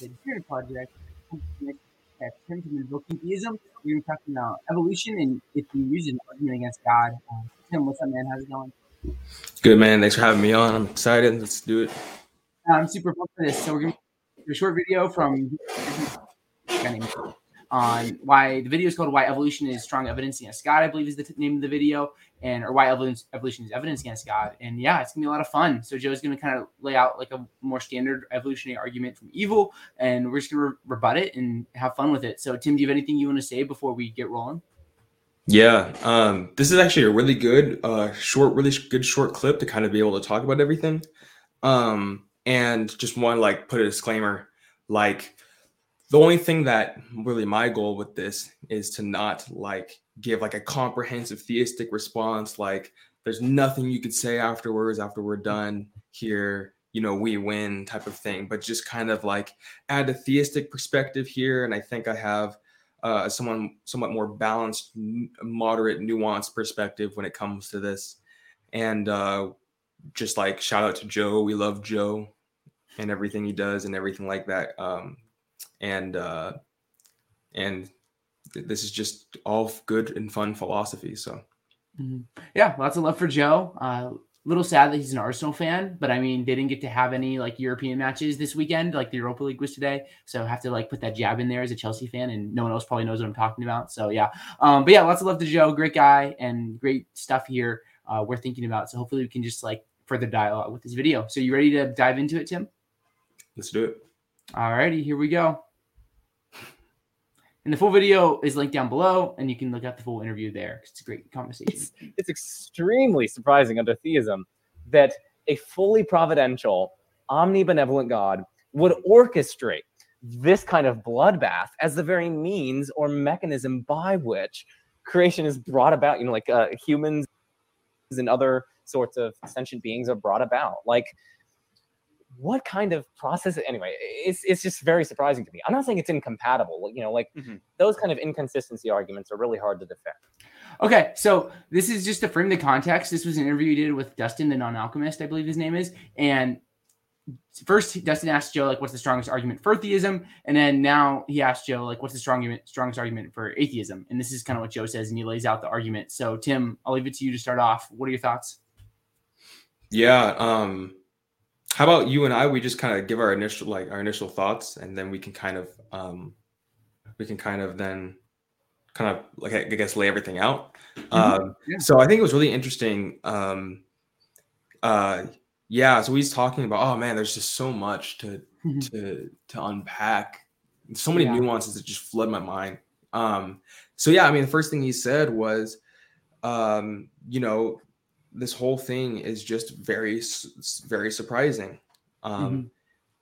the Deer Project. At Tim from Invoking Theism, we're to be talking about evolution and if you use an argument against God. Uh, Tim, what's up, man? How's it going? Good, man. Thanks for having me on. I'm excited. Let's do it. Uh, I'm super pumped for this. So we're going to do a short video from on why the video is called "Why Evolution is Strong Evidence Against God." I believe is the t- name of the video, and or why evolution is evidence against God. And yeah, it's gonna be a lot of fun. So Joe's gonna kind of lay out like a more standard evolutionary argument from evil, and we're just gonna re- rebut it and have fun with it. So Tim, do you have anything you want to say before we get rolling? Yeah, um, this is actually a really good, uh, short, really good short clip to kind of be able to talk about everything. Um, and just want to like put a disclaimer, like the only thing that really my goal with this is to not like give like a comprehensive theistic response like there's nothing you could say afterwards after we're done here you know we win type of thing. But just kind of like add a theistic perspective here and i think i have uh someone somewhat more balanced moderate nuanced perspective when it comes to this. And uh just like shout out to joe. We love joe and everything he does and everything like that. Um and uh, and this is just all good and fun philosophy. So, mm-hmm. yeah, lots of love for Joe. Uh, little sad that he's an Arsenal fan, but I mean, they didn't get to have any like European matches this weekend, like the Europa League was today. So I have to like put that jab in there as a Chelsea fan, and no one else probably knows what I'm talking about. So yeah, um, but yeah, lots of love to Joe, great guy, and great stuff here. Uh, we're thinking about. So hopefully we can just like further dialogue with this video. So you ready to dive into it, Tim? Let's do it. All righty, here we go. And the full video is linked down below, and you can look at the full interview there. It's a great conversation. It's, it's extremely surprising under theism that a fully providential, omnibenevolent God would orchestrate this kind of bloodbath as the very means or mechanism by which creation is brought about. You know, like uh, humans and other sorts of sentient beings are brought about. Like what kind of process anyway it's it's just very surprising to me. I'm not saying it's incompatible you know like mm-hmm. those kind of inconsistency arguments are really hard to defend. Okay so this is just to frame the context. This was an interview you did with dustin the non-alchemist i believe his name is and first dustin asked joe like what's the strongest argument for theism? And then now he asked joe like what's the strong argument, strongest argument for atheism? And this is kind of what joe says and he lays out the argument. So tim i'll leave it to you to start off. What are your thoughts? Yeah um how about you and I? We just kind of give our initial like our initial thoughts, and then we can kind of um, we can kind of then kind of like I guess lay everything out. Mm-hmm. Um, yeah. So I think it was really interesting. Um, uh, yeah, so he's talking about oh man, there's just so much to mm-hmm. to to unpack, so many yeah. nuances that just flood my mind. Um, so yeah, I mean, the first thing he said was, um, you know, this whole thing is just very very surprising um, mm-hmm.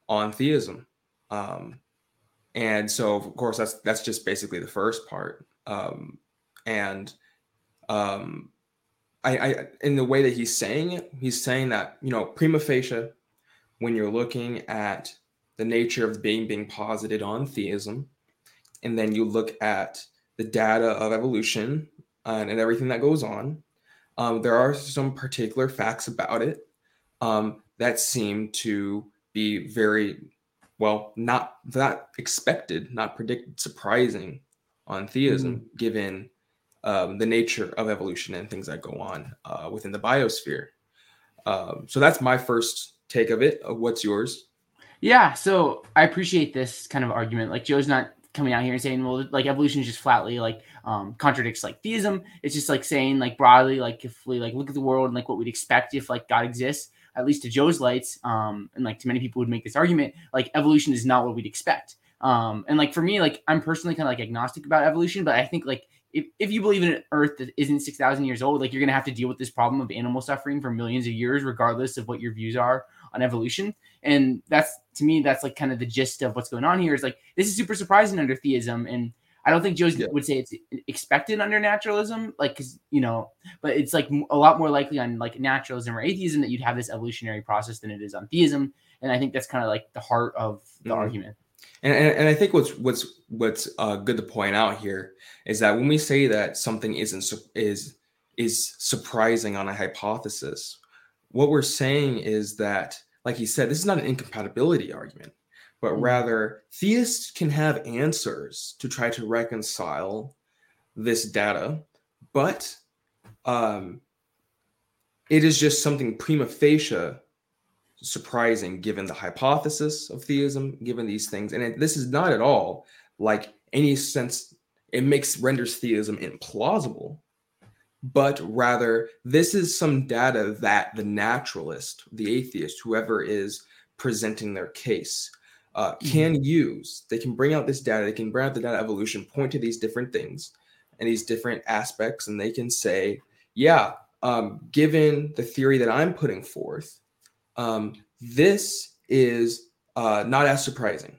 on theism um, and so of course that's that's just basically the first part um, and um, I, I in the way that he's saying it he's saying that you know prima facie when you're looking at the nature of being being posited on theism and then you look at the data of evolution and, and everything that goes on um, there are some particular facts about it um, that seem to be very well not that expected not predicted surprising on theism mm-hmm. given um, the nature of evolution and things that go on uh, within the biosphere. Um, so that's my first take of it. Uh, what's yours? Yeah so i appreciate this kind of argument. Like joe's not coming out here and saying, well, like evolution is just flatly like um, contradicts like theism. It's just like saying like broadly, like if we like look at the world and like what we'd expect if like God exists, at least to Joe's lights, um, and like to many people would make this argument, like evolution is not what we'd expect. Um, and like for me, like I'm personally kind of like agnostic about evolution, but I think like if, if you believe in an earth that isn't 6,000 years old, like you're going to have to deal with this problem of animal suffering for millions of years, regardless of what your views are on evolution. And that's to me, that's like kind of the gist of what's going on here is like this is super surprising under theism. And I don't think Joe yeah. would say it's expected under naturalism, like because you know, but it's like a lot more likely on like naturalism or atheism that you'd have this evolutionary process than it is on theism. And I think that's kind of like the heart of the mm-hmm. argument. And, and, and, I think what's what's what's uh, good to point out here is that when we say that something isn't is is surprising on a hypothesis, what we're saying is that like he said, this is not an incompatibility argument. but Mhm. rather theists can have answers to try to reconcile this data, but um, it is just something prima facie surprising given the hypothesis of theism, given these things. And it, this is not at all like any sense, it makes renders theism implausible, but rather this is some data that the naturalist, the atheist, whoever is presenting their case, uh, can use. They can bring out this data, they can bring out the data evolution, point to these different things and these different aspects, and they can say, yeah, um, given the theory that I'm putting forth, um, this is uh, not as surprising.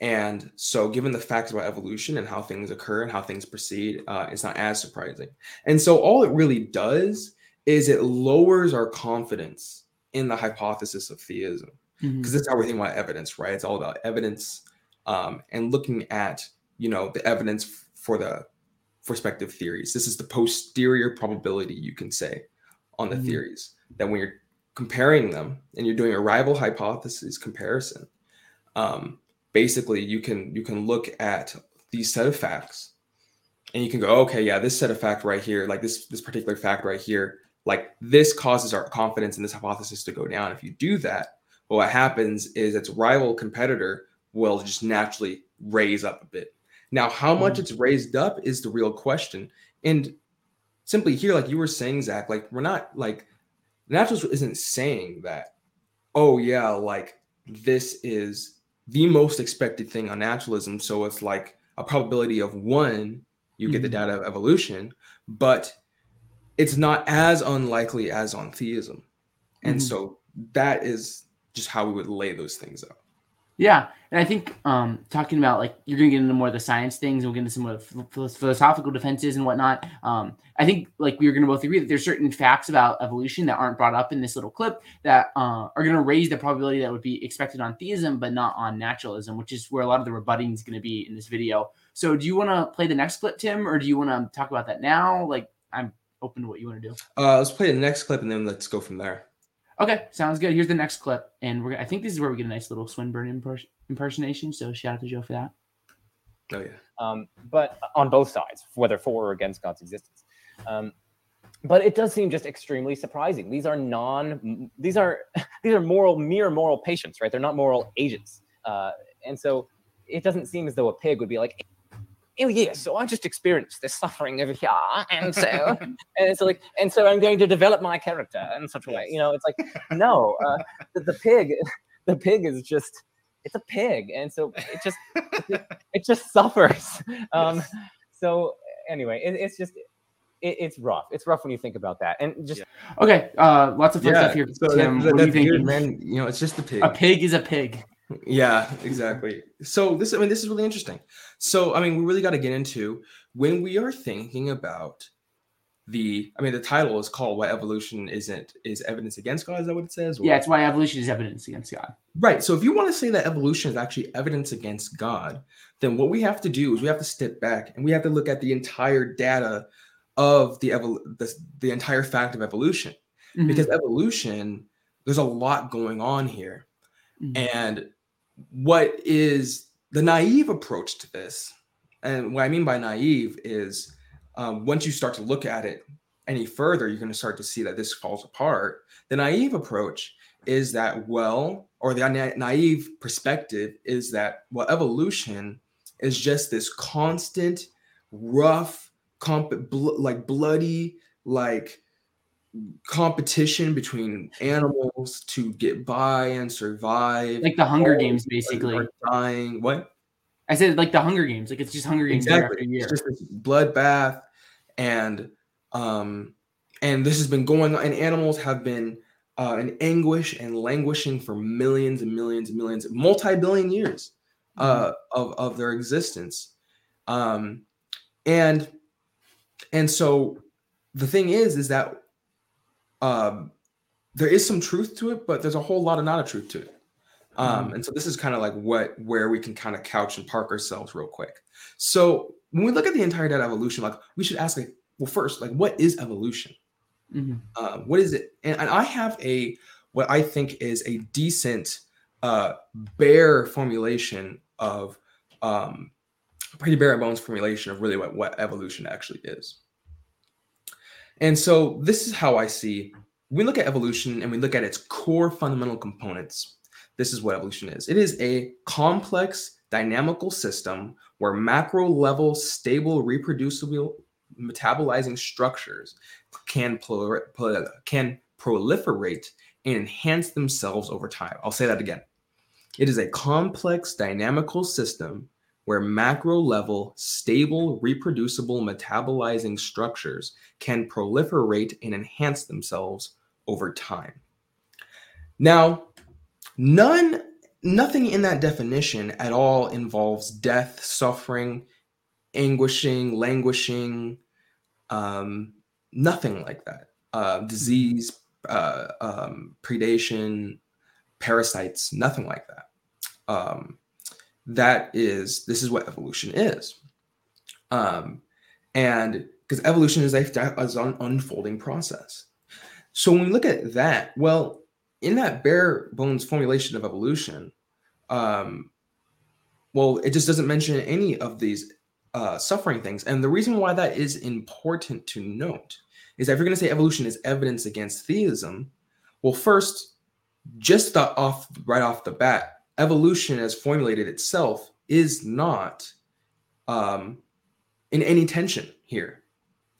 And so, given the facts about evolution and how things occur and how things proceed, uh, it's not as surprising. And so, all it really does is it lowers our confidence in the hypothesis of theism because that's how we think about evidence, right? It's all about evidence um, and looking at you know the evidence f- for the prospective theories. This is the posterior probability you can say on the Mhm. theories that when you're comparing them and you're doing a rival hypothesis comparison, um, basically you can you can look at these set of facts and you can go, okay, yeah, this set of fact right here, like this this particular fact right here, like this causes our confidence in this hypothesis to go down. If you do that, well, what happens is its rival competitor will just naturally raise up a bit. Now, how much Mhm. it's raised up is the real question. And simply here, like you were saying, Zach, like we're not like naturalist isn't saying that, oh yeah, like this is the most expected thing on naturalism. So it's like a probability of one, you get the Mhm. data of evolution, but it's not as unlikely as on theism. And Mhm. so that is just how we would lay those things out. Yeah, and I think um, talking about like you're gonna get into more of the science things, and we'll get into some of the philosophical defenses and whatnot. Um, I think like we are gonna both agree that there's certain facts about evolution that aren't brought up in this little clip that uh, are gonna raise the probability that would be expected on theism, but not on naturalism, which is where a lot of the rebutting is gonna be in this video. So, do you want to play the next clip, Tim, or do you want to talk about that now? Like, I'm open to what you want to do. Uh, let's play the next clip and then let's go from there. Okay, sounds good. Here's the next clip, and we're I think this is where we get a nice little Swinburne impers- impersonation. So, shout out to Joe for that. Oh yeah. um, but on both sides, whether for or against God's existence. Um, but it does seem just extremely surprising. These are non, these are these are moral, mere moral patients, right? They're not moral agents, uh, and so it doesn't seem as though a pig would be like, oh yeah, so I just experienced this suffering over here, and so and it's like, and so I'm going to develop my character in such a way. You know, it's like no, uh, the, the pig, the pig is just. It's a pig, and so it just it just suffers. Um, so anyway, it, it's just it, it's rough. It's rough when you think about that, and just Okay, uh, lots of fun Yeah. stuff here, So Tim. that, what are you that's weird, man. You know, it's just a pig. A pig is a pig. Yeah, exactly. So this, I mean, this is really interesting. So, I mean, we really got to get into when we are thinking about the. I mean, the title is called "Why Evolution Isn't Is Evidence Against God." Is that what it says? Or- Yeah, it's why evolution is evidence against God. Right. So, if you want to say that evolution is actually evidence against God, then what we have to do is we have to step back and we have to look at the entire data of the evol- the, the entire fact of evolution Mhm. because evolution there's a lot going on here Mhm. and what is the naive approach to this and what i mean by naive is um, once you start to look at it any further you're going to start to see that this falls apart. The naive approach is that well or the na- naive perspective is that well evolution is just this constant rough comp- bl- like bloody like competition between animals to get by and survive. Like the Hunger all Games, basically. dying. What? I said like the Hunger Games. Like it's just Hunger Games exactly. It's just this bloodbath and um and this has been going on and animals have been uh, in anguish and languishing for millions and millions and millions multi-billion years uh, of, of their existence. Um and and so the thing is is that um there is some truth to it but there's a whole lot of not a truth to it. Um and so this is kind of like what where we can kind of couch and park ourselves real quick. So when we look at the entire data evolution like we should ask like well first like what is evolution? Mhm. um, what is it? And, and i have a what i think is a decent uh, bare formulation of um, pretty bare bones formulation of really what, what evolution actually is. And so this is how I see we look at evolution and we look at its core fundamental components. This is what evolution is. It is a complex dynamical system where macro level stable reproducible metabolizing structures can can proliferate and enhance themselves over time. I'll say that again. It is a complex dynamical system where macro level, stable, reproducible metabolizing structures can proliferate and enhance themselves over time. Now, none nothing in that definition at all involves death, suffering, anguishing, languishing, um, nothing like that. Uh, disease, uh, um, predation, parasites, nothing like that. Um, that is, this is what evolution is. Um, and because evolution is a, is an unfolding process. So when we look at that, well, in that bare bones formulation of evolution, um, well, it just doesn't mention any of these uh, suffering things. And the reason why that is important to note is that if you're going to say evolution is evidence against theism, well, first, just off right off the bat, evolution as formulated itself is not um, in any tension here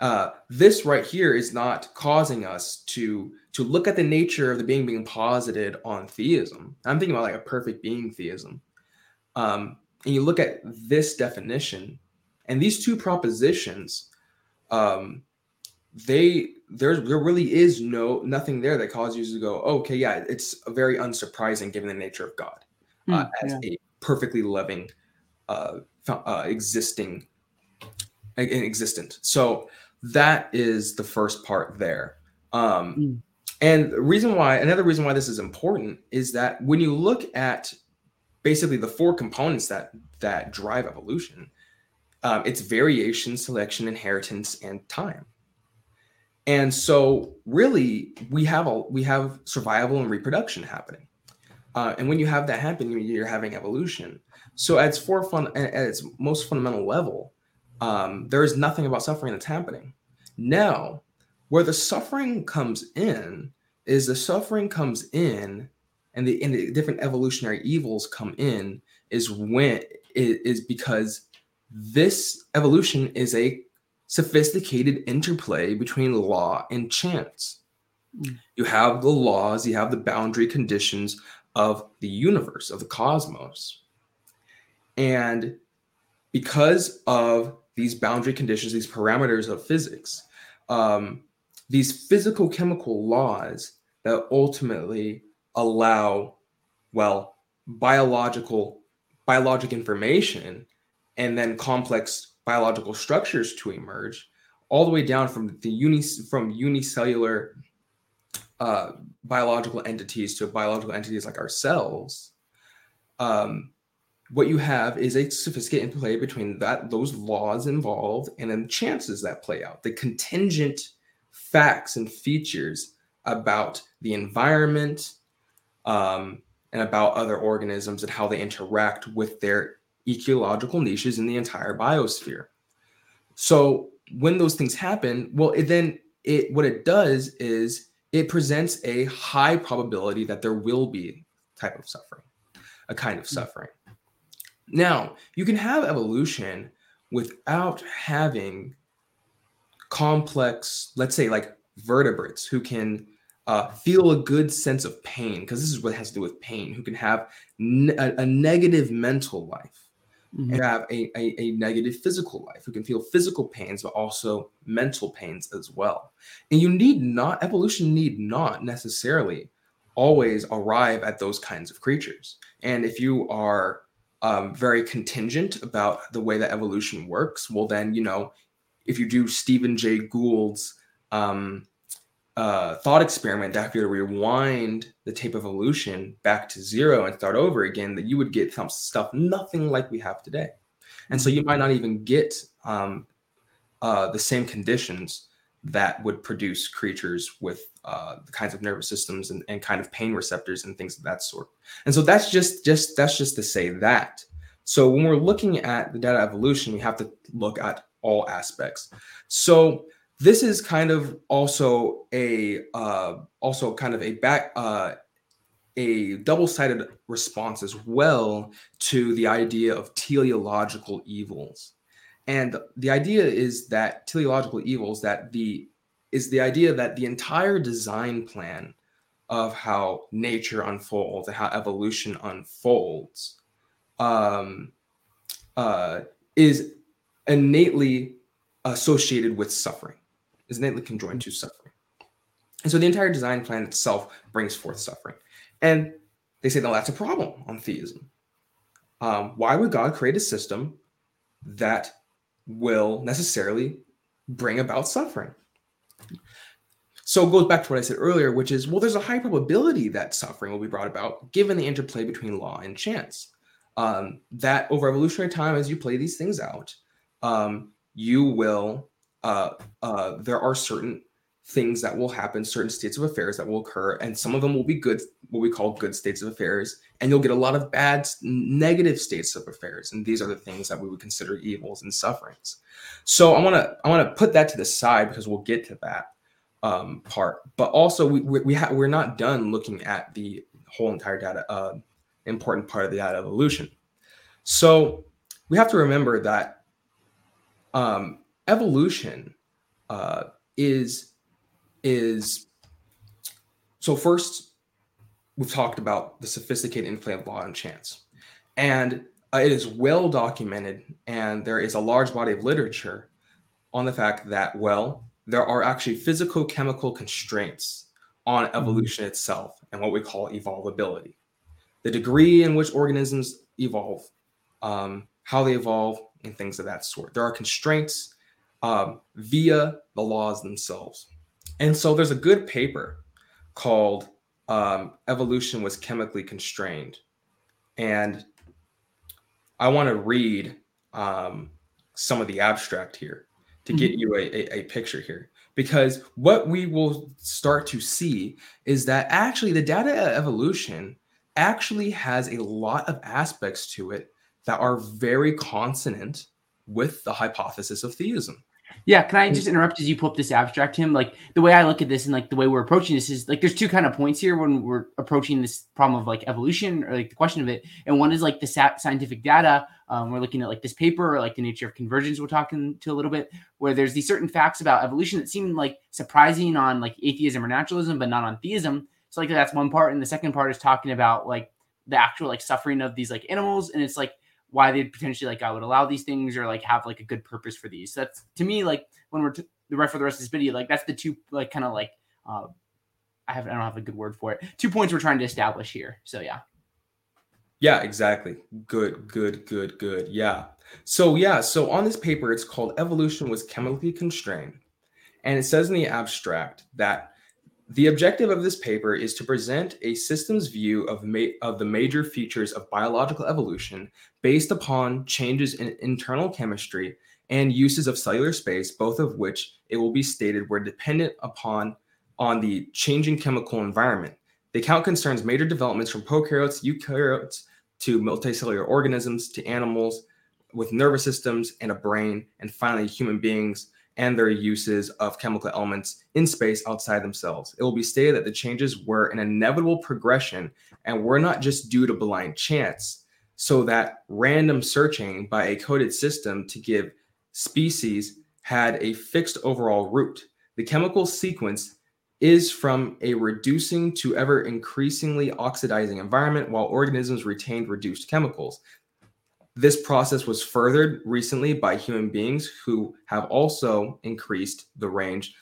uh, this right here is not causing us to to look at the nature of the being being posited on theism. I'm thinking about like a perfect being theism. Um, and you look at this definition and these two propositions, um, they there's there really is no nothing there that causes you to go, okay, yeah, it's very unsurprising given the nature of God uh, mm, as yeah. a perfectly loving, uh, uh, existing, existent. So that is the first part there. Um, mm. And the reason why, another reason why this is important is that when you look at basically the four components that that drive evolution, um, it's variation, selection, inheritance, and time. And so, really, we have a we have survival and reproduction happening. Uh, and when you have that happen, you're having evolution. So, at its fun, at its most fundamental level, um, there is nothing about suffering that's happening. Now, where the suffering comes in is the suffering comes in and the, and the different evolutionary evils come in is when it is because this evolution is a sophisticated interplay between law and chance. Mm. You have the laws, you have the boundary conditions of the universe, of the cosmos. And because of these boundary conditions, these parameters of physics, um, these physical chemical laws that ultimately allow, well, biological biologic information and then complex biological structures to emerge, all the way down from the uni from unicellular uh, biological entities to biological entities like ourselves. Um, what you have is a sophisticated interplay between that those laws involved and then chances that play out the contingent facts and features about the environment um, and about other organisms and how they interact with their ecological niches in the entire biosphere so when those things happen well it then it what it does is it presents a high probability that there will be type of suffering a kind of hmm. suffering now, you can have evolution without having complex, let's say, like vertebrates who can uh, feel a good sense of pain, because this is what has to do with pain, who can have ne- a, a, negative mental life mm-hmm. have a, a, a negative physical life, who can feel physical pains, but also mental pains as well. And you need not, evolution need not necessarily always arrive at those kinds of creatures. And if you are um, very contingent about the way that evolution works, well, then, you know, if you do Stephen Jay Gould's um, uh, thought experiment, that if you rewind the tape of evolution back to zero and start over again, that you would get some stuff nothing like we have today. And so you might not even get um, uh, the same conditions that would produce creatures with uh, the kinds of nervous systems and, and kind of pain receptors and things of that sort. And so that's just just that's just to say that. So when we're looking at the data evolution, we have to look at all aspects. So this is kind of also a uh, also kind of a back uh, a double-sided response as well to the idea of teleological evils. And the idea is that teleological evils that the is the idea that the entire design plan of how nature unfolds and how evolution unfolds um, uh, is innately associated with suffering, is innately conjoined to suffering. And so the entire design plan itself brings forth suffering. And they say, no, that's a problem on theism. Um, why would God create a system that will necessarily bring about suffering? So it goes back to what I said earlier, which is, well, there's a high probability that suffering will be brought about given the interplay between law and chance. Um, that over evolutionary time, as you play these things out, um, you will, uh, uh, there are certain things that will happen, certain states of affairs that will occur, and some of them will be good, what we call good states of affairs, and you'll get a lot of bad, negative states of affairs, and these are the things that we would consider evils and sufferings. So I want to I want to put that to the side because we'll get to that um, part, but also we we, we ha- we're not done looking at the whole entire data uh, important part of the data evolution. So we have to remember that um, evolution uh, is is so first we've talked about the sophisticated interplay of law and chance. And uh, it is well documented and there is a large body of literature on the fact that well there are actually physical chemical constraints on mm-hmm. evolution itself and what we call evolvability. The degree in which organisms evolve um, how they evolve and things of that sort. There are constraints um, via the laws themselves and so there's a good paper called um, Evolution Was Chemically Constrained. And I want to read um, some of the abstract here to get mm-hmm. you a, a, a picture here. Because what we will start to see is that actually the data evolution actually has a lot of aspects to it that are very consonant with the hypothesis of theism. Yeah, can I just interrupt as you pull up this abstract, Tim? Like the way I look at this and like the way we're approaching this is like there's two kind of points here when we're approaching this problem of like evolution or like the question of it. And one is like the scientific data. Um, we're looking at like this paper or like the nature of convergence we're talking to a little bit, where there's these certain facts about evolution that seem like surprising on like atheism or naturalism, but not on theism. So like that's one part. And the second part is talking about like the actual like suffering of these like animals. And it's like why they potentially like I would allow these things or like have like a good purpose for these. So that's to me like when we're t- the rest for the rest of this video, like that's the two like kind of like uh, I have I don't have a good word for it. Two points we're trying to establish here. So yeah. Yeah, exactly. Good, good, good, good. Yeah. So yeah, so on this paper, it's called Evolution was Chemically Constrained. And it says in the abstract that the objective of this paper is to present a systems view of, ma- of the major features of biological evolution based upon changes in internal chemistry and uses of cellular space, both of which it will be stated were dependent upon on the changing chemical environment. The account concerns major developments from prokaryotes, eukaryotes, to multicellular organisms, to animals with nervous systems and a brain, and finally human beings and their uses of chemical elements in space outside themselves. It will be stated that the changes were an inevitable progression and were not just due to blind chance, so that random searching by a coded system to give species had a fixed overall route. The chemical sequence is from a reducing to ever increasingly oxidizing environment while organisms retained reduced chemicals. This process was furthered recently by human beings who have also increased the range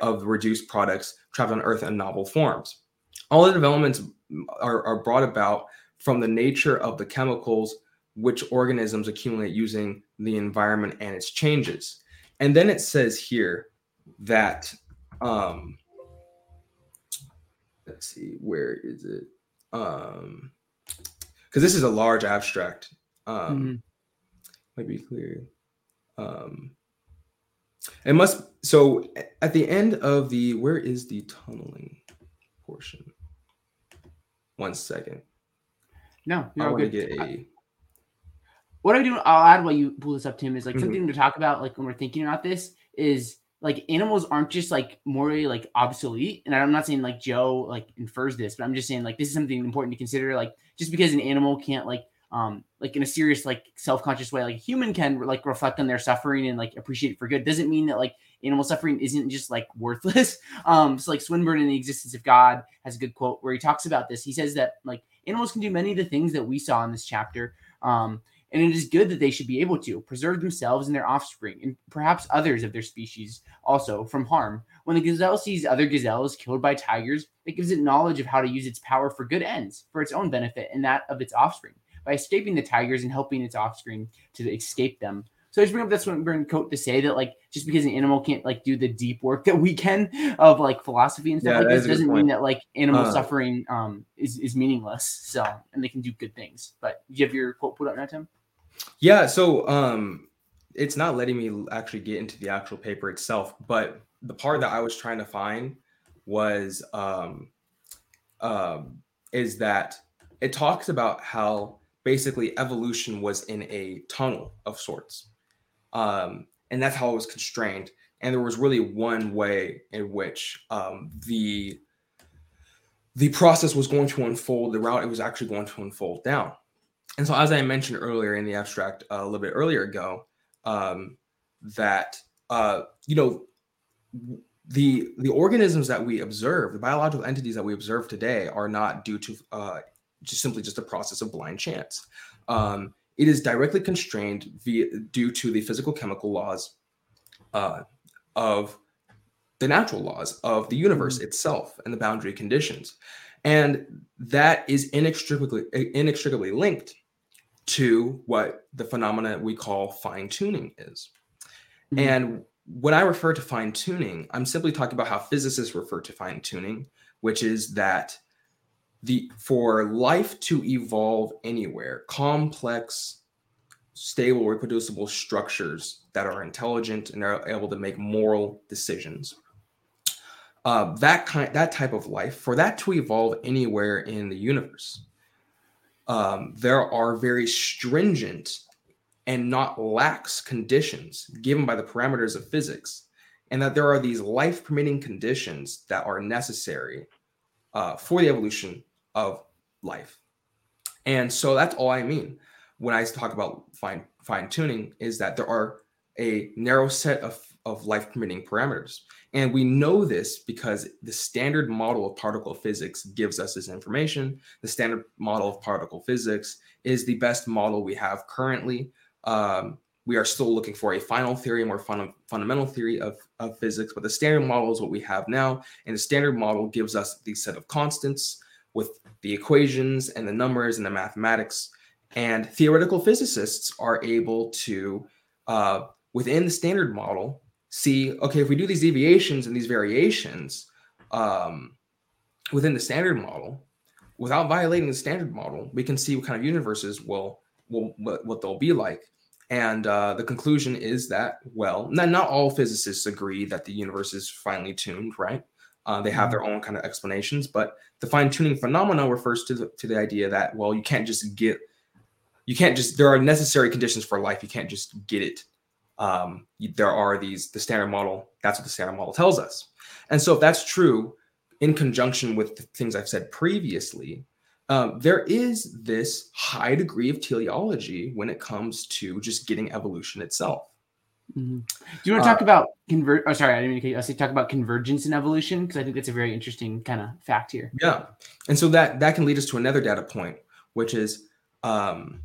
of reduced products trapped on Earth in novel forms. All the developments are, are brought about from the nature of the chemicals which organisms accumulate using the environment and its changes. And then it says here that, um, let's see, where is it? Um, because this is a large abstract um, mm-hmm. Might be clear. Um, It must. So at the end of the, where is the tunneling portion? One second. No, I want to get I- a. what I do, I'll add while you pull this up, Tim, is like Mhm. something to talk about, like when we're thinking about this, is like animals aren't just like morally like obsolete. And I'm not saying like Joe like infers this, but I'm just saying like this is something important to consider. Like just because an animal can't like um like in a serious like self-conscious way, like a human can like reflect on their suffering and like appreciate it for good, doesn't mean that like animal suffering isn't just like worthless. Um, so like Swinburne in the existence of God has a good quote where he talks about this. He says that like animals can do many of the things that we saw in this chapter. Um, and it is good that they should be able to preserve themselves and their offspring, and perhaps others of their species also from harm. When the gazelle sees other gazelles killed by tigers, it gives it knowledge of how to use its power for good ends, for its own benefit and that of its offspring, by escaping the tigers and helping its offspring to escape them. So I just bring up that Swinburne quote to say that like just because an animal can't like do the deep work that we can of like philosophy and stuff Yeah, like this is a good doesn't mean that like animal Uh, suffering um is, is meaningless. So and they can do good things. But you have your quote put up now, Tim? Yeah, so um it's not letting me actually get into the actual paper itself, but the part that I was trying to find was um um is that it talks about how basically evolution was in a tunnel of sorts. Um and that's how it was constrained and there was really one way in which um the the process was going to unfold, the route it was actually going to unfold down. And so, as I mentioned earlier in the abstract uh, a little bit earlier ago, um, that uh, you know the the organisms that we observe, the biological entities that we observe today, are not due to uh, just simply just a process of blind chance. Um, it is directly constrained via due to the physical chemical laws uh, of the natural laws of the universe itself and the boundary conditions, and that is inextricably inextricably linked to what the phenomena we call fine tuning is. Mhm. And when I refer to fine tuning, I'm simply talking about how physicists refer to fine tuning, which is that the for life to evolve anywhere, complex, stable, reproducible structures that are intelligent and are able to make moral decisions. Uh, that kind, that type of life, for that to evolve anywhere in the universe, um, there are very stringent and not lax conditions given by the parameters of physics, and that there are these life permitting conditions that are necessary uh, for the evolution of life. And so that's all I mean when I talk about fine fine tuning is that there are a narrow set of, of life permitting parameters. And we know this because the standard model of particle physics gives us this information. The standard model of particle physics is the best model we have currently. Um, we are still looking for a final theory, more fun, fundamental theory of, of physics, but the standard model is what we have now. And the standard model gives us the set of constants with the equations and the numbers and the mathematics. And theoretical physicists are able to, uh, within the standard model, see okay, if we do these deviations and these variations um, within the standard model, without violating the standard model, we can see what kind of universes will, will what, what they'll be like. And uh, the conclusion is that, well, not, not all physicists agree that the universe is finely tuned, right? Uh, they have their own kind of explanations, but the fine tuning phenomena refers to the, to the idea that, well, you can't just get, you can't just, there are necessary conditions for life. You can't just get it. Um, there are these, the standard model, that's what the standard model tells us. And so if that's true, in conjunction with the things I've said previously, um, there is this high degree of teleology when it comes to just getting evolution itself. Mhm. Do you want to talk about convert? Oh, sorry, I didn't mean to. I say talk about convergence and evolution because I think that's a very interesting kind of fact here. Yeah, and so that that can lead us to another data point, which is, um,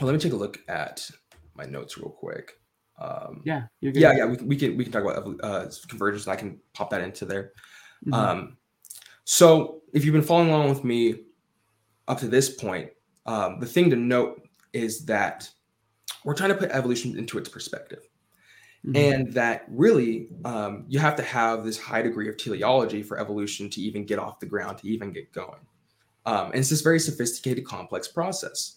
well, let me take a look at my notes real quick. Um, Yeah, yeah, yeah, we, can- we can we can talk about uh, convergence. I can pop that into there. Mhm. Um, so if you've been following along with me up to this point, um, the thing to note is that we're trying to put evolution into its perspective, Mhm. and that really um, you have to have this high degree of teleology for evolution to even get off the ground, to even get going. Um, and it's this very sophisticated, complex process.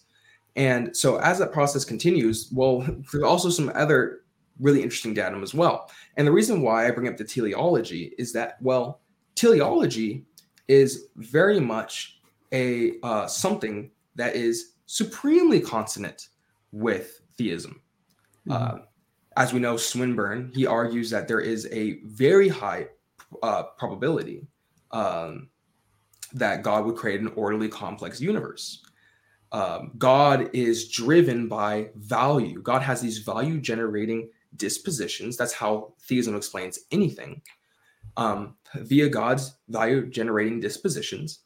And so as that process continues, well, there are also some other really interesting datum as well. And the reason why I bring up the teleology is that, well, teleology is very much a uh, something that is supremely consonant with theism. Mm-hmm. Uh, as we know, Swinburne he argues that there is a very high uh, probability um, that God would create an orderly, complex universe. Um, God is driven by value. God has these value generating dispositions. That's how theism explains anything um, via God's value generating dispositions,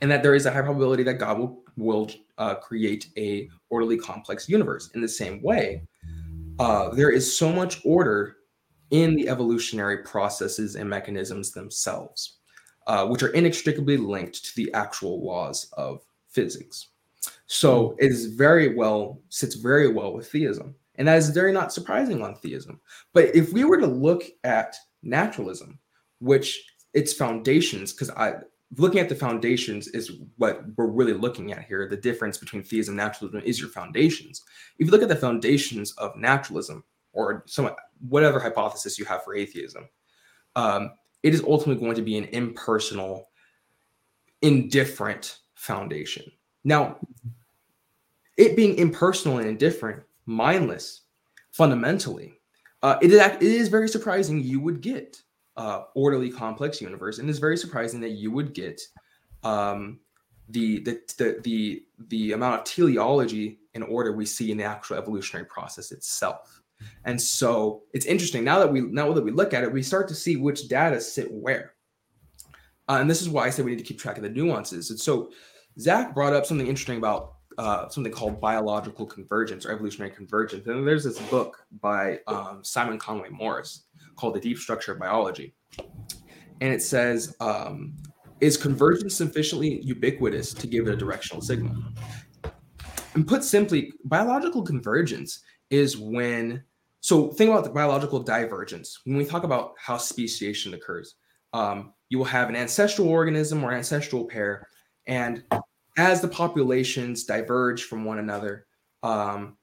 and that there is a high probability that God will will uh, create a orderly, complex universe. In the same way, uh, there is so much order in the evolutionary processes and mechanisms themselves, uh, which are inextricably linked to the actual laws of physics. So hmm. it is very well sits very well with theism, and that is very not surprising on theism. But if we were to look at naturalism, which its foundations, because I looking at the foundations is what we're really looking at here. The difference between theism and naturalism is your foundations. If you look at the foundations of naturalism or some whatever hypothesis you have for atheism, um, it is ultimately going to be an impersonal, indifferent foundation. Now, it being impersonal and indifferent, mindless, fundamentally, uh, it, is, it is very surprising you would get uh, orderly, complex universe, and it's very surprising that you would get um, the, the the the the amount of teleology and order we see in the actual evolutionary process itself. And so it's interesting now that we now that we look at it, we start to see which data sit where. Uh, and this is why I said we need to keep track of the nuances. And so Zach brought up something interesting about uh, something called biological convergence or evolutionary convergence. And there's this book by um, Simon Conway Morris called The Deep Structure of Biology. And it says, um, is convergence sufficiently ubiquitous to give it a directional signal? And put simply, biological convergence is when, so think about the biological divergence. When we talk about how speciation occurs, um, you will have an ancestral organism or ancestral pair, and as the populations diverge from one another um,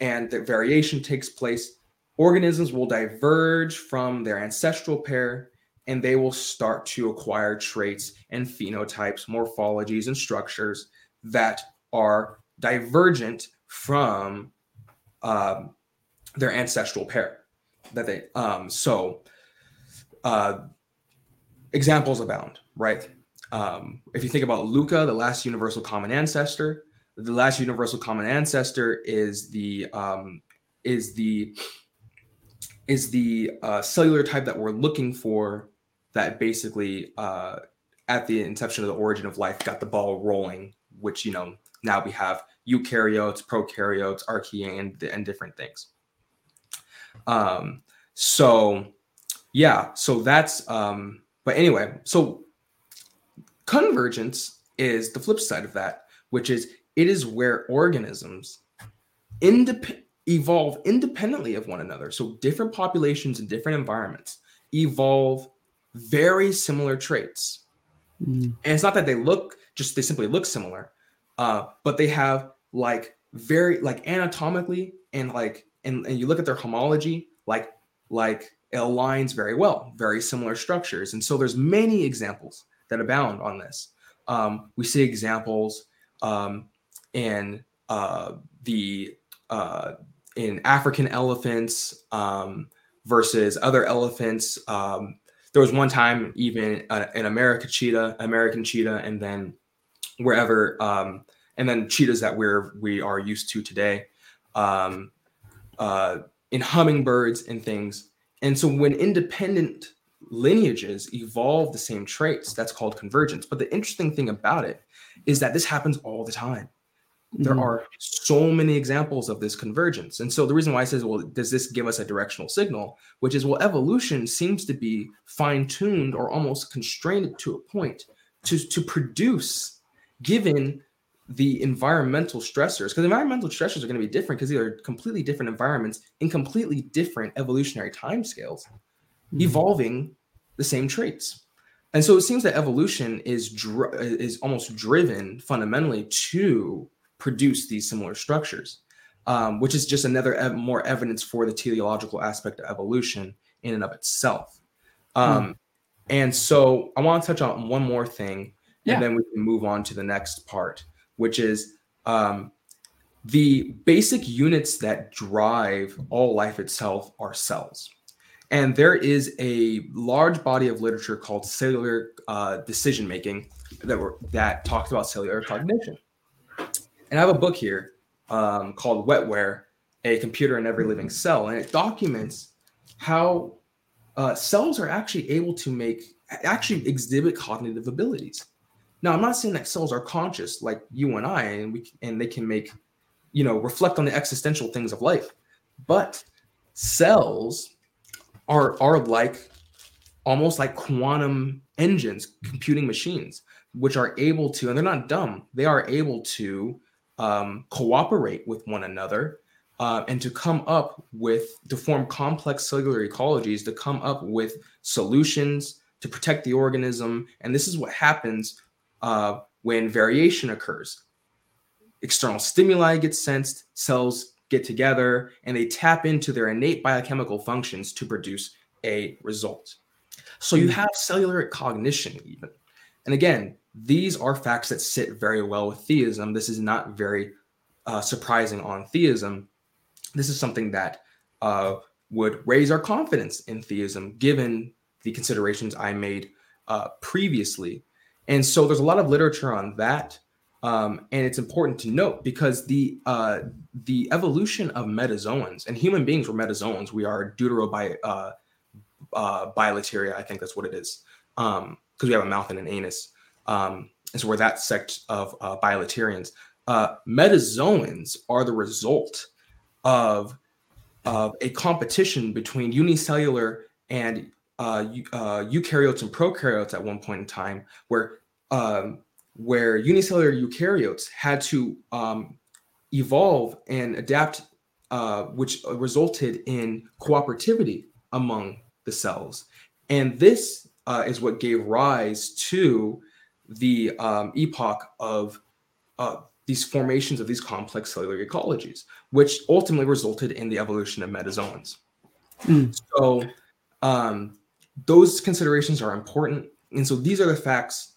and the variation takes place, organisms will diverge from their ancestral pair and they will start to acquire traits and phenotypes, morphologies, and structures that are divergent from um, their ancestral pair. That they um, so uh, examples abound, right? Um, if you think about Luca, the last universal common ancestor, the last universal common ancestor is the um, is the is the uh, cellular type that we're looking for that basically uh, at the inception of the origin of life got the ball rolling which you know now we have eukaryotes prokaryotes archaea and, and different things. Um so yeah so that's um but anyway so Convergence is the flip side of that, which is it is where organisms indep- evolve independently of one another. So different populations in different environments evolve very similar traits. Mm. And it's not that they look just they simply look similar, uh, but they have like very like anatomically and like and, and you look at their homology, like like it aligns very well, very similar structures. And so there's many examples that abound on this. Um, we see examples um, in uh, the uh, in African elephants um, versus other elephants. Um, there was one time even uh, an American cheetah, American cheetah, and then wherever, um, and then cheetahs that we're we are used to today, um, uh, in hummingbirds and things. And so when independent lineages evolve the same traits. That's called convergence. But the interesting thing about it is that this happens all the time. There mm-hmm. are so many examples of this convergence. And so the reason why I says, well, does this give us a directional signal? Which is, well, evolution seems to be fine tuned or almost constrained to a point to, to produce, given the environmental stressors, because environmental stressors are going to be different because these are completely different environments in completely different evolutionary timescales. Evolving the same traits. And so it seems that evolution is dr- is almost driven fundamentally to produce these similar structures. um, which is just another ev- more evidence for the teleological aspect of evolution in and of itself. Um, Hmm. And so I want to touch on one more thing, Yeah. and then we can move on to the next part, which is um, the basic units that drive all life itself are cells. And there is a large body of literature called cellular uh, decision making that were that talks about cellular cognition. And I have a book here um, called Wetware: A Computer in Every Living Cell, and it documents how uh, cells are actually able to make actually exhibit cognitive abilities. Now, I'm not saying that cells are conscious like you and I, and we and they can make, you know, reflect on the existential things of life, but cells are are like almost like quantum engines, computing machines, which are able to, and they're not dumb, they are able to um, cooperate with one another uh, and to come up with, to form complex cellular ecologies, to come up with solutions to protect the organism. And this is what happens uh, when variation occurs. External stimuli get sensed, cells get together, and they tap into their innate biochemical functions to produce a result. So you have cellular cognition, even. And again, these are facts that sit very well with theism. This is not very uh, surprising on theism. This is something that uh, would raise our confidence in theism, given the considerations I made uh, previously. And so there's a lot of literature on that. Um, and it's important to note because the uh, the evolution of metazoans and human beings were metazoans. We are deuterobi uh, uh, bilateria, I think that's what it is, because um, we have a mouth and an anus. Um, and so we're that sect of uh, bilaterians. Uh, metazoans are the result of, of a competition between unicellular and uh, uh, eukaryotes and prokaryotes at one point in time, where um, where unicellular eukaryotes had to um, evolve and adapt, uh, which resulted in cooperativity among the cells. And this uh, is what gave rise to the um, epoch of uh, these formations of these complex cellular ecologies, which ultimately resulted in the evolution of metazoans. Mm. So, um, those considerations are important. And so, these are the facts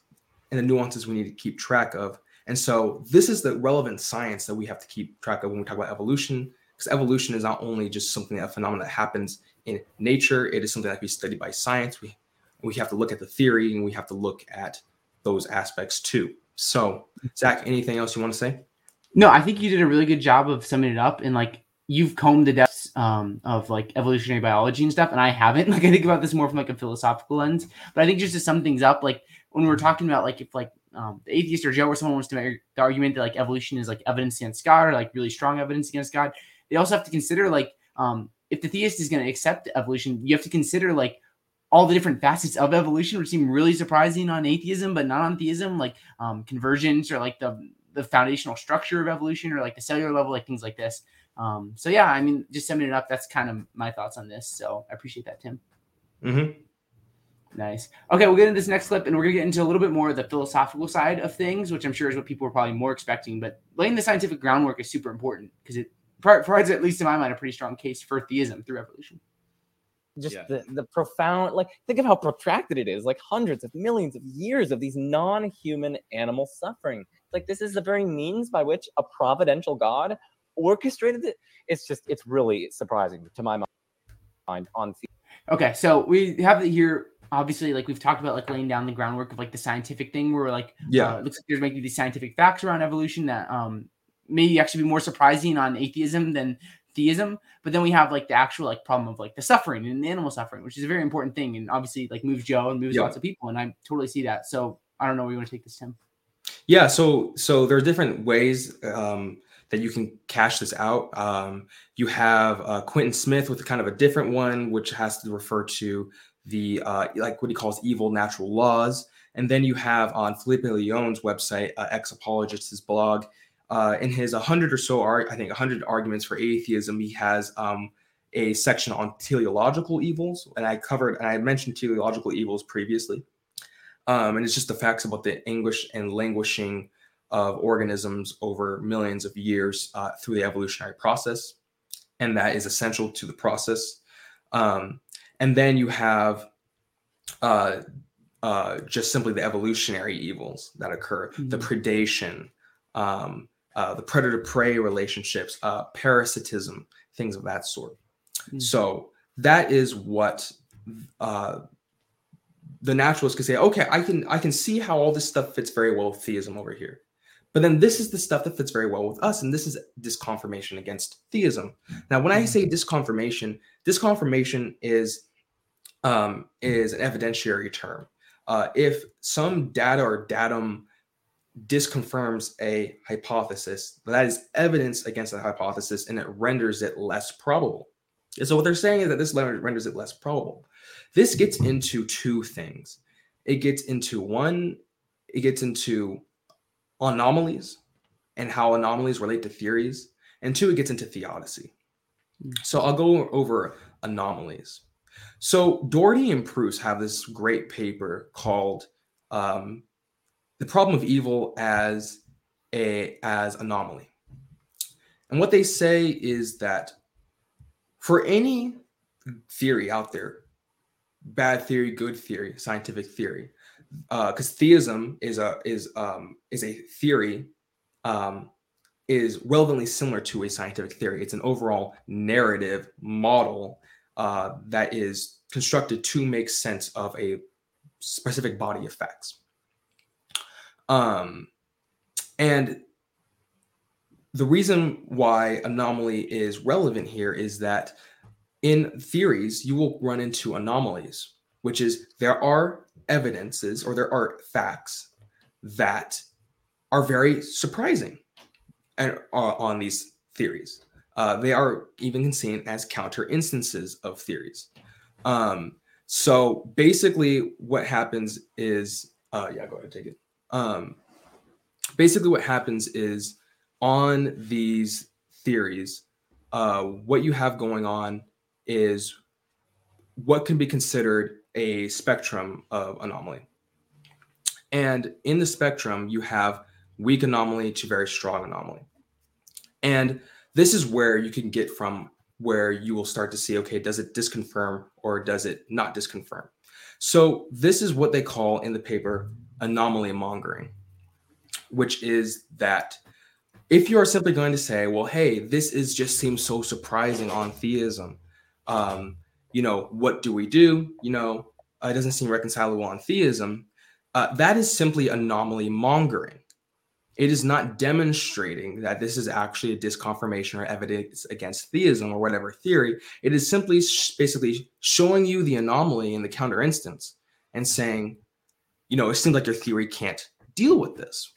and the nuances we need to keep track of. And so, this is the relevant science that we have to keep track of when we talk about evolution, because evolution is not only just something, a phenomenon that happens in nature, it is something that be studied by science. We, we have to look at the theory and we have to look at those aspects too. So, Zach, anything else you want to say? No, I think you did a really good job of summing it up and like you've combed the depths um, of like evolutionary biology and stuff, and I haven't. Like I think about this more from like a philosophical lens, but I think just to sum things up, like when we're talking about like if like um, the atheist or Joe or someone wants to make the argument that like evolution is like evidence against God or like really strong evidence against God, they also have to consider like um, if the theist is going to accept evolution, you have to consider like all the different facets of evolution, which seem really surprising on atheism, but not on theism, like um, or like the the foundational structure of evolution or like the cellular level, like things like this. Um, so yeah, I mean, just summing it up, that's kind of my thoughts on this. So I appreciate that, Tim. Mm-hmm. Nice. Okay, we'll get into this next clip, and we're gonna get into a little bit more of the philosophical side of things, which I'm sure is what people are probably more expecting. But laying the scientific groundwork is super important because it provides, at least in my mind, a pretty strong case for theism through evolution. just Yeah. the, the profound like think of how protracted it is like hundreds of millions of years of these non-human animal suffering like this is the very means by which a providential god orchestrated it it's just it's really surprising to my mind on the Okay, so we have it here. Obviously, like we've talked about, like laying down the groundwork of like the scientific thing, where like Yeah. uh, it looks like there's maybe these scientific facts around evolution that um maybe actually be more surprising on atheism than theism. But then we have like the actual like problem of like the suffering and the animal suffering, which is a very important thing, and obviously like moves Joe and moves Yeah. lots of people, and I totally see that. So I don't know where you want to take this, Tim. Yeah, so so there are different ways um, that you can cash this out. Um, you have uh, Quentin Smith with kind of a different one, which has to refer to the uh, like what he calls evil natural laws, and then you have on Felipe Leon's website, uh, ex apologist, his blog. Uh, in his 100 or so, ar- I think 100 arguments for atheism, he has um, a section on teleological evils, and I covered and I mentioned teleological evils previously um, and it's just the facts about the anguish and languishing of organisms over millions of years uh, through the evolutionary process, and that is essential to the process. Um, and then you have uh, uh, just simply the evolutionary evils that occur, mm-hmm. the predation, um, uh, the predator prey relationships, uh, parasitism, things of that sort. Mm-hmm. So that is what uh, the naturalist could say. Okay, I can I can see how all this stuff fits very well with theism over here. But then this is the stuff that fits very well with us, and this is disconfirmation against theism. Now, when I mm-hmm. say disconfirmation, disconfirmation is um, is an evidentiary term. Uh, if some data or datum disconfirms a hypothesis, that is evidence against the hypothesis, and it renders it less probable. And so what they're saying is that this renders it less probable. This gets into two things. It gets into one, it gets into anomalies and how anomalies relate to theories. And two, it gets into theodicy. So I'll go over anomalies. So Dougherty and Prus have this great paper called um, "The Problem of Evil as a as Anomaly," and what they say is that for any theory out there, bad theory, good theory, scientific theory, because uh, theism is a is um is a theory um is relevantly similar to a scientific theory. It's an overall narrative model uh, that is constructed to make sense of a specific body of facts. Um, and the reason why anomaly is relevant here is that in theories, you will run into anomalies, which is there are evidences or there are facts that are very surprising and uh, on these theories. Uh, they are even seen as counter instances of theories. Um, so basically, what happens is, uh, yeah, go ahead, take it. Um, basically, what happens is on these theories, uh, what you have going on is what can be considered a spectrum of anomaly. And in the spectrum, you have weak anomaly to very strong anomaly. And this is where you can get from where you will start to see okay, does it disconfirm or does it not disconfirm? So, this is what they call in the paper anomaly mongering, which is that if you are simply going to say, well, hey, this is just seems so surprising on theism, um, you know, what do we do? You know, it doesn't seem reconcilable on theism. Uh, that is simply anomaly mongering. It is not demonstrating that this is actually a disconfirmation or evidence against theism or whatever theory. It is simply sh- basically showing you the anomaly in the counter instance and saying, you know, it seems like your theory can't deal with this.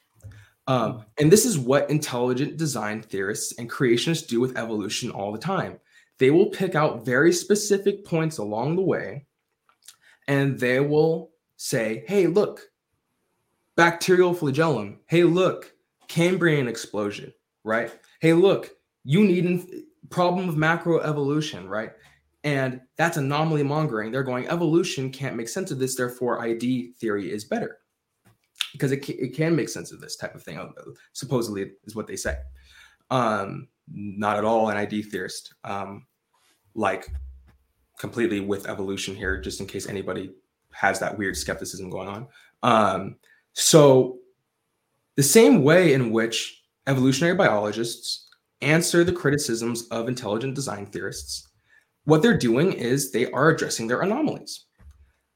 Um, and this is what intelligent design theorists and creationists do with evolution all the time they will pick out very specific points along the way and they will say, hey, look, bacterial flagellum. Hey, look, Cambrian explosion, right? Hey, look, you need a problem of macroevolution, right? And that's anomaly mongering. They're going, evolution can't make sense of this, therefore, ID theory is better because it, it can make sense of this type of thing, supposedly, is what they say. Um, not at all an ID theorist. Um, like completely with evolution here, just in case anybody has that weird skepticism going on. Um, so, the same way in which evolutionary biologists answer the criticisms of intelligent design theorists, what they're doing is they are addressing their anomalies.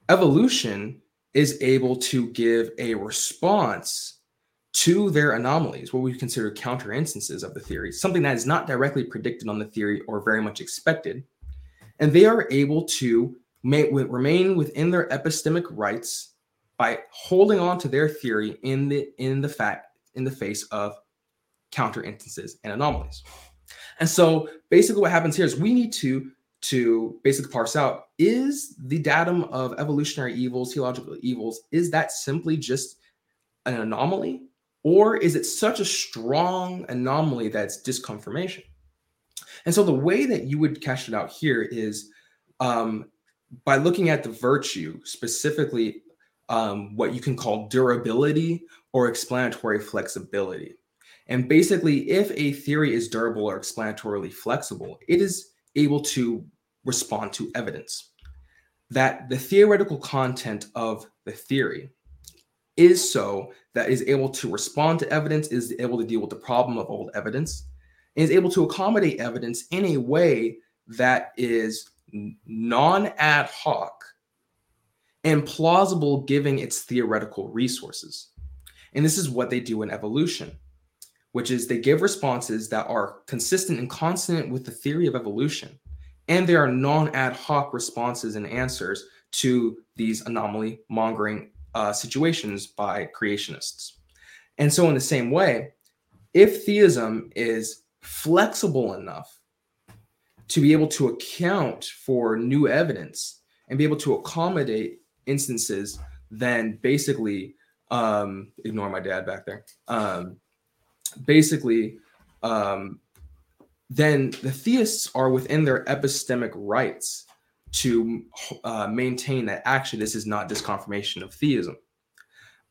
Evolution is able to give a response to their anomalies, what we consider counter instances of the theory, something that is not directly predicted on the theory or very much expected. And they are able to may, remain within their epistemic rights by holding on to their theory in the in the fact in the face of counter instances and anomalies. And so basically what happens here is we need to to basically parse out is the datum of evolutionary evils, theological evils, is that simply just an anomaly or is it such a strong anomaly that's disconfirmation? And so the way that you would cash it out here is um, by looking at the virtue, specifically um, what you can call durability or explanatory flexibility. And basically, if a theory is durable or explanatorily flexible, it is able to respond to evidence. That the theoretical content of the theory is so that is able to respond to evidence, is able to deal with the problem of old evidence, and is able to accommodate evidence in a way that is non ad hoc and plausible given its theoretical resources. And this is what they do in evolution, which is they give responses that are consistent and consonant with the theory of evolution. And there are non ad hoc responses and answers to these anomaly mongering uh, situations by creationists. And so, in the same way, if theism is flexible enough to be able to account for new evidence and be able to accommodate instances, then basically, um, ignore my dad back there. Um, basically, um, then the theists are within their epistemic rights to uh, maintain that actually this is not disconfirmation of theism.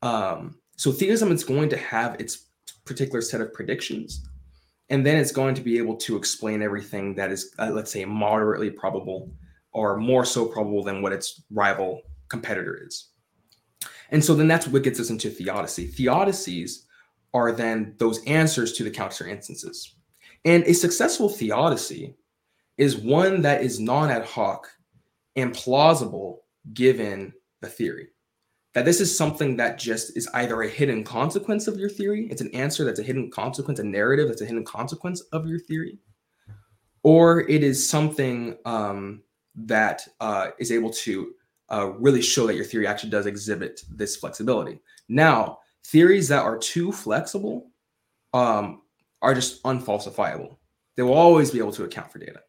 Um, so theism is going to have its particular set of predictions, and then it's going to be able to explain everything that is, uh, let's say, moderately probable or more so probable than what its rival competitor is. And so then that's what gets us into theodicy. Theodicies are then those answers to the counter instances. And a successful theodicy is one that is non ad hoc and plausible given the theory. That this is something that just is either a hidden consequence of your theory, it's an answer that's a hidden consequence, a narrative that's a hidden consequence of your theory, or it is something um, that uh, is able to uh, really show that your theory actually does exhibit this flexibility. Now, theories that are too flexible um, are just unfalsifiable. They will always be able to account for data.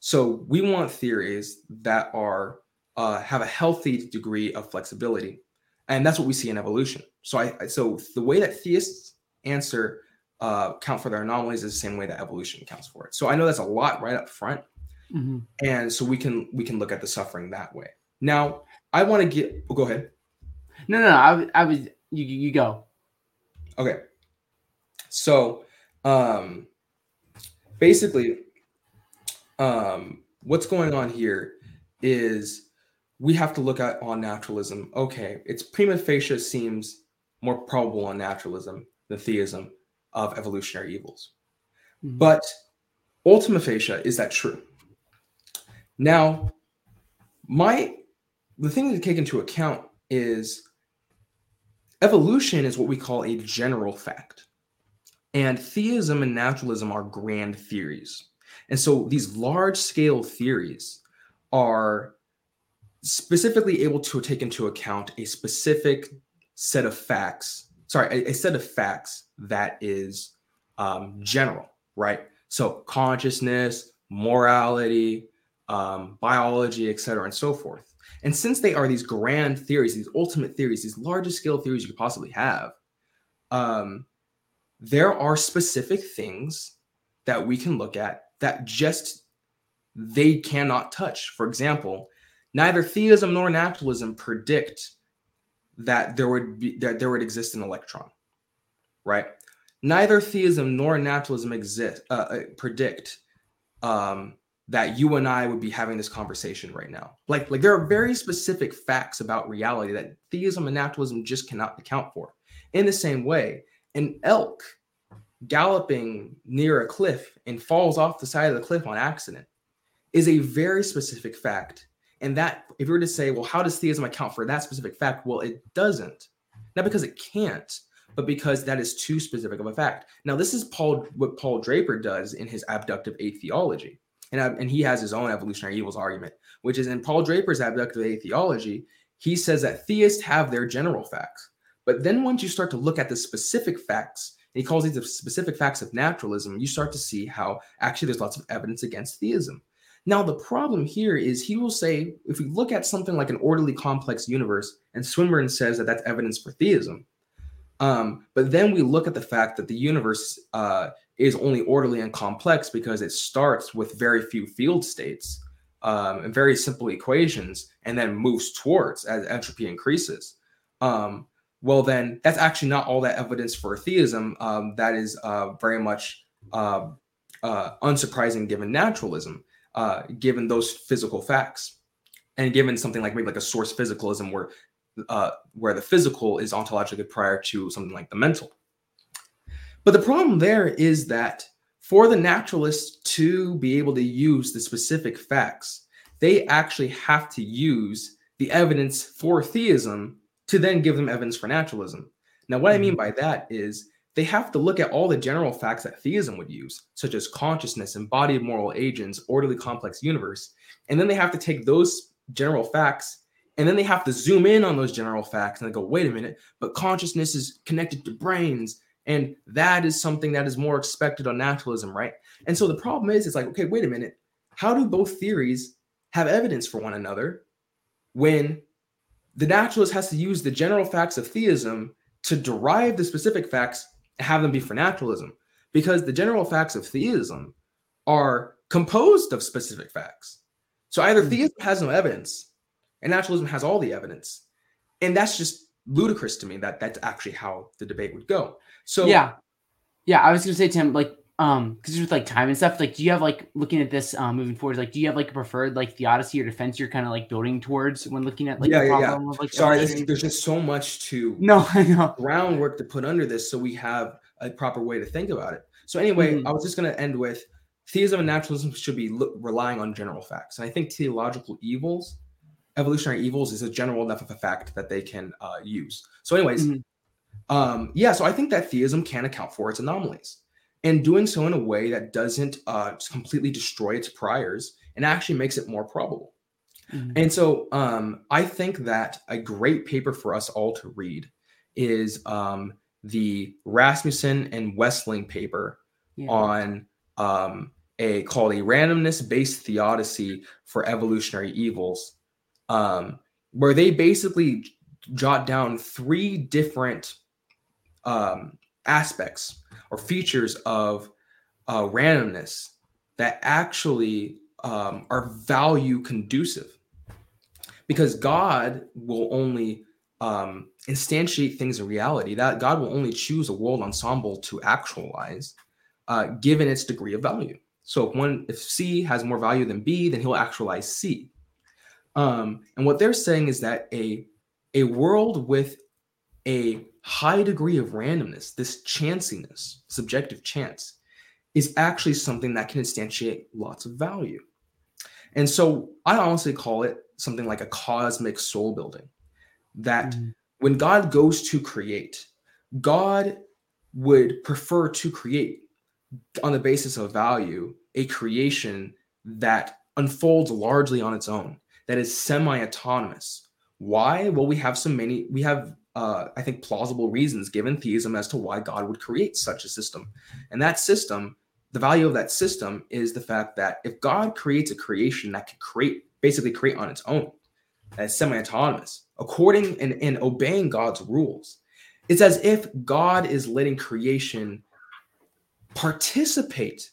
So we want theories that are uh, have a healthy degree of flexibility, and that's what we see in evolution. So I so the way that theists answer uh, count for their anomalies is the same way that evolution accounts for it. So I know that's a lot right up front, mm-hmm. and so we can we can look at the suffering that way. Now I want to get. Oh, go ahead. No, no, no. I, I was you. You go. Okay. So, um, basically, um, what's going on here is we have to look at on naturalism. Okay, it's prima facie seems more probable on naturalism than theism of evolutionary evils. Mm-hmm. But ultima facie, is that true? Now, my the thing to take into account is evolution is what we call a general fact. And theism and naturalism are grand theories. And so these large scale theories are specifically able to take into account a specific set of facts, sorry, a, a set of facts that is um, general, right? So consciousness, morality, um, biology, et cetera, and so forth. And since they are these grand theories, these ultimate theories, these largest scale theories you could possibly have, um, there are specific things that we can look at that just they cannot touch. For example, neither theism nor naturalism predict that there would be that there would exist an electron, right? Neither theism nor naturalism exist uh, uh, predict um, that you and I would be having this conversation right now. Like, like there are very specific facts about reality that theism and naturalism just cannot account for. In the same way, an elk galloping near a cliff and falls off the side of the cliff on accident is a very specific fact. And that, if you were to say, well, how does theism account for that specific fact? Well, it doesn't. Not because it can't, but because that is too specific of a fact. Now, this is Paul what Paul Draper does in his abductive atheology. And, and he has his own evolutionary evils argument, which is in Paul Draper's abductive atheology, he says that theists have their general facts. But then once you start to look at the specific facts he calls these the specific facts of naturalism, you start to see how actually there's lots of evidence against theism. Now, the problem here is he will say, if we look at something like an orderly complex universe, and Swinburne says that that's evidence for theism, um, but then we look at the fact that the universe uh, is only orderly and complex because it starts with very few field states um, and very simple equations and then moves towards as entropy increases. Um, well, then that's actually not all that evidence for theism. Um, that is uh, very much uh, uh, unsurprising given naturalism, uh, given those physical facts, and given something like maybe like a source physicalism, where uh, where the physical is ontologically prior to something like the mental. But the problem there is that for the naturalists to be able to use the specific facts, they actually have to use the evidence for theism to then give them evidence for naturalism. Now, what I mean mm-hmm. by that is they have to look at all the general facts that theism would use, such as consciousness, embodied moral agents, orderly complex universe. And then they have to take those general facts and then they have to zoom in on those general facts and they go, wait a minute, but consciousness is connected to brains. And that is something that is more expected on naturalism, right? And so the problem is, it's like, okay, wait a minute. How do both theories have evidence for one another when the naturalist has to use the general facts of theism to derive the specific facts and have them be for naturalism? Because the general facts of theism are composed of specific facts. So either hmm. theism has no evidence and naturalism has all the evidence. And that's just ludicrous to me that that's actually how the debate would go. So yeah, yeah. I was gonna say Tim, like, um, because with like time and stuff, like, do you have like looking at this um moving forward, like, do you have like a preferred like theodicy or defense you're kind of like building towards when looking at like yeah, the yeah, problem yeah. of like sorry, there's just so much to no, I know groundwork to put under this, so we have a proper way to think about it. So anyway, mm-hmm. I was just gonna end with theism and naturalism should be lo- relying on general facts, and I think theological evils evolutionary evils is a general enough of a fact that they can uh, use. So, anyways, mm-hmm. um, yeah, so I think that theism can account for its anomalies and doing so in a way that doesn't uh, completely destroy its priors and actually makes it more probable. Mm-hmm. And so um, I think that a great paper for us all to read is um, the Rasmussen and Westling paper yeah. on um, a called a randomness based theodicy for evolutionary evils um, where they basically jot down three different um, aspects or features of uh, randomness that actually um, are value conducive because God will only um, instantiate things in reality. That God will only choose a world ensemble to actualize, uh, given its degree of value. So if one, if C has more value than B, then he'll actualize C. Um, and what they're saying is that a a world with a high degree of randomness, this chanciness, subjective chance, is actually something that can instantiate lots of value. And so I honestly call it something like a cosmic soul building. That mm. when God goes to create, God would prefer to create on the basis of value a creation that unfolds largely on its own that is semi-autonomous. Why? Well, we have so many, we have uh, I think plausible reasons given theism as to why God would create such a system. And that system, the value of that system is the fact that if God creates a creation that can create, basically create on its own, as semi-autonomous, according and, and obeying God's rules, it's as if God is letting creation participate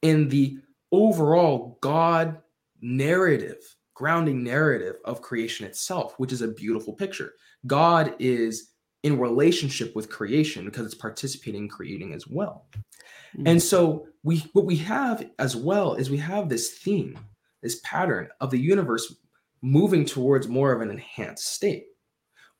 in the overall God narrative grounding narrative of creation itself, which is a beautiful picture. God is in relationship with creation because it's participating in creating as well. Mm-hmm. And so we what we have as well is we have this theme, this pattern of the universe moving towards more of an enhanced state.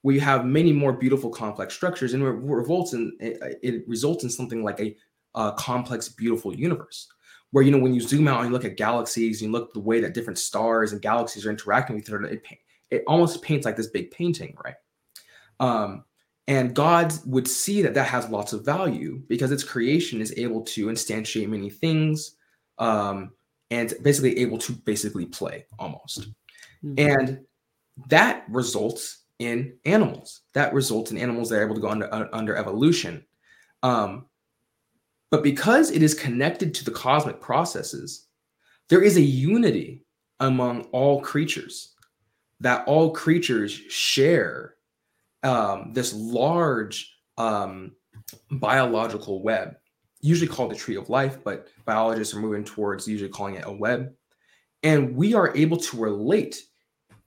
We have many more beautiful complex structures and it results in it results in something like a, a complex beautiful universe where you know when you zoom out and you look at galaxies, you look at the way that different stars and galaxies are interacting with each other, it, it almost paints like this big painting, right? Um, and God would see that that has lots of value because its creation is able to instantiate many things um, and basically able to basically play almost. Mm-hmm. And that results in animals. That results in animals that are able to go under, under evolution. Um, but because it is connected to the cosmic processes, there is a unity among all creatures, that all creatures share um, this large um, biological web, usually called the tree of life, but biologists are moving towards usually calling it a web. And we are able to relate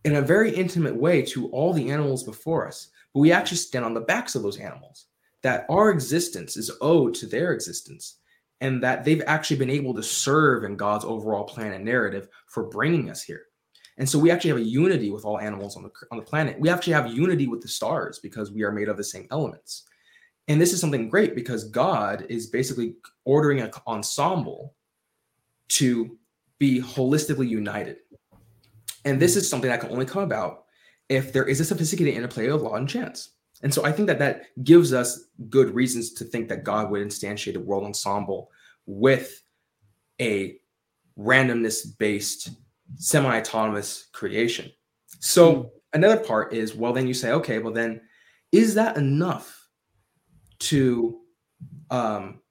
in a very intimate way to all the animals before us but we actually stand on the backs of those animals. That our existence is owed to their existence, and that they've actually been able to serve in God's overall plan and narrative for bringing us here. And so we actually have a unity with all animals on the on the planet. We actually have unity with the stars because we are made of the same elements. And this is something great because God is basically ordering an ensemble to be holistically united. And this is something that can only come about if there is a sophisticated interplay of law and chance. And so I think that that gives us good reasons to think that God would instantiate a world ensemble with a randomness based semi autonomous creation. So mm. another part is well, then you say, okay, well, then is that enough to, um,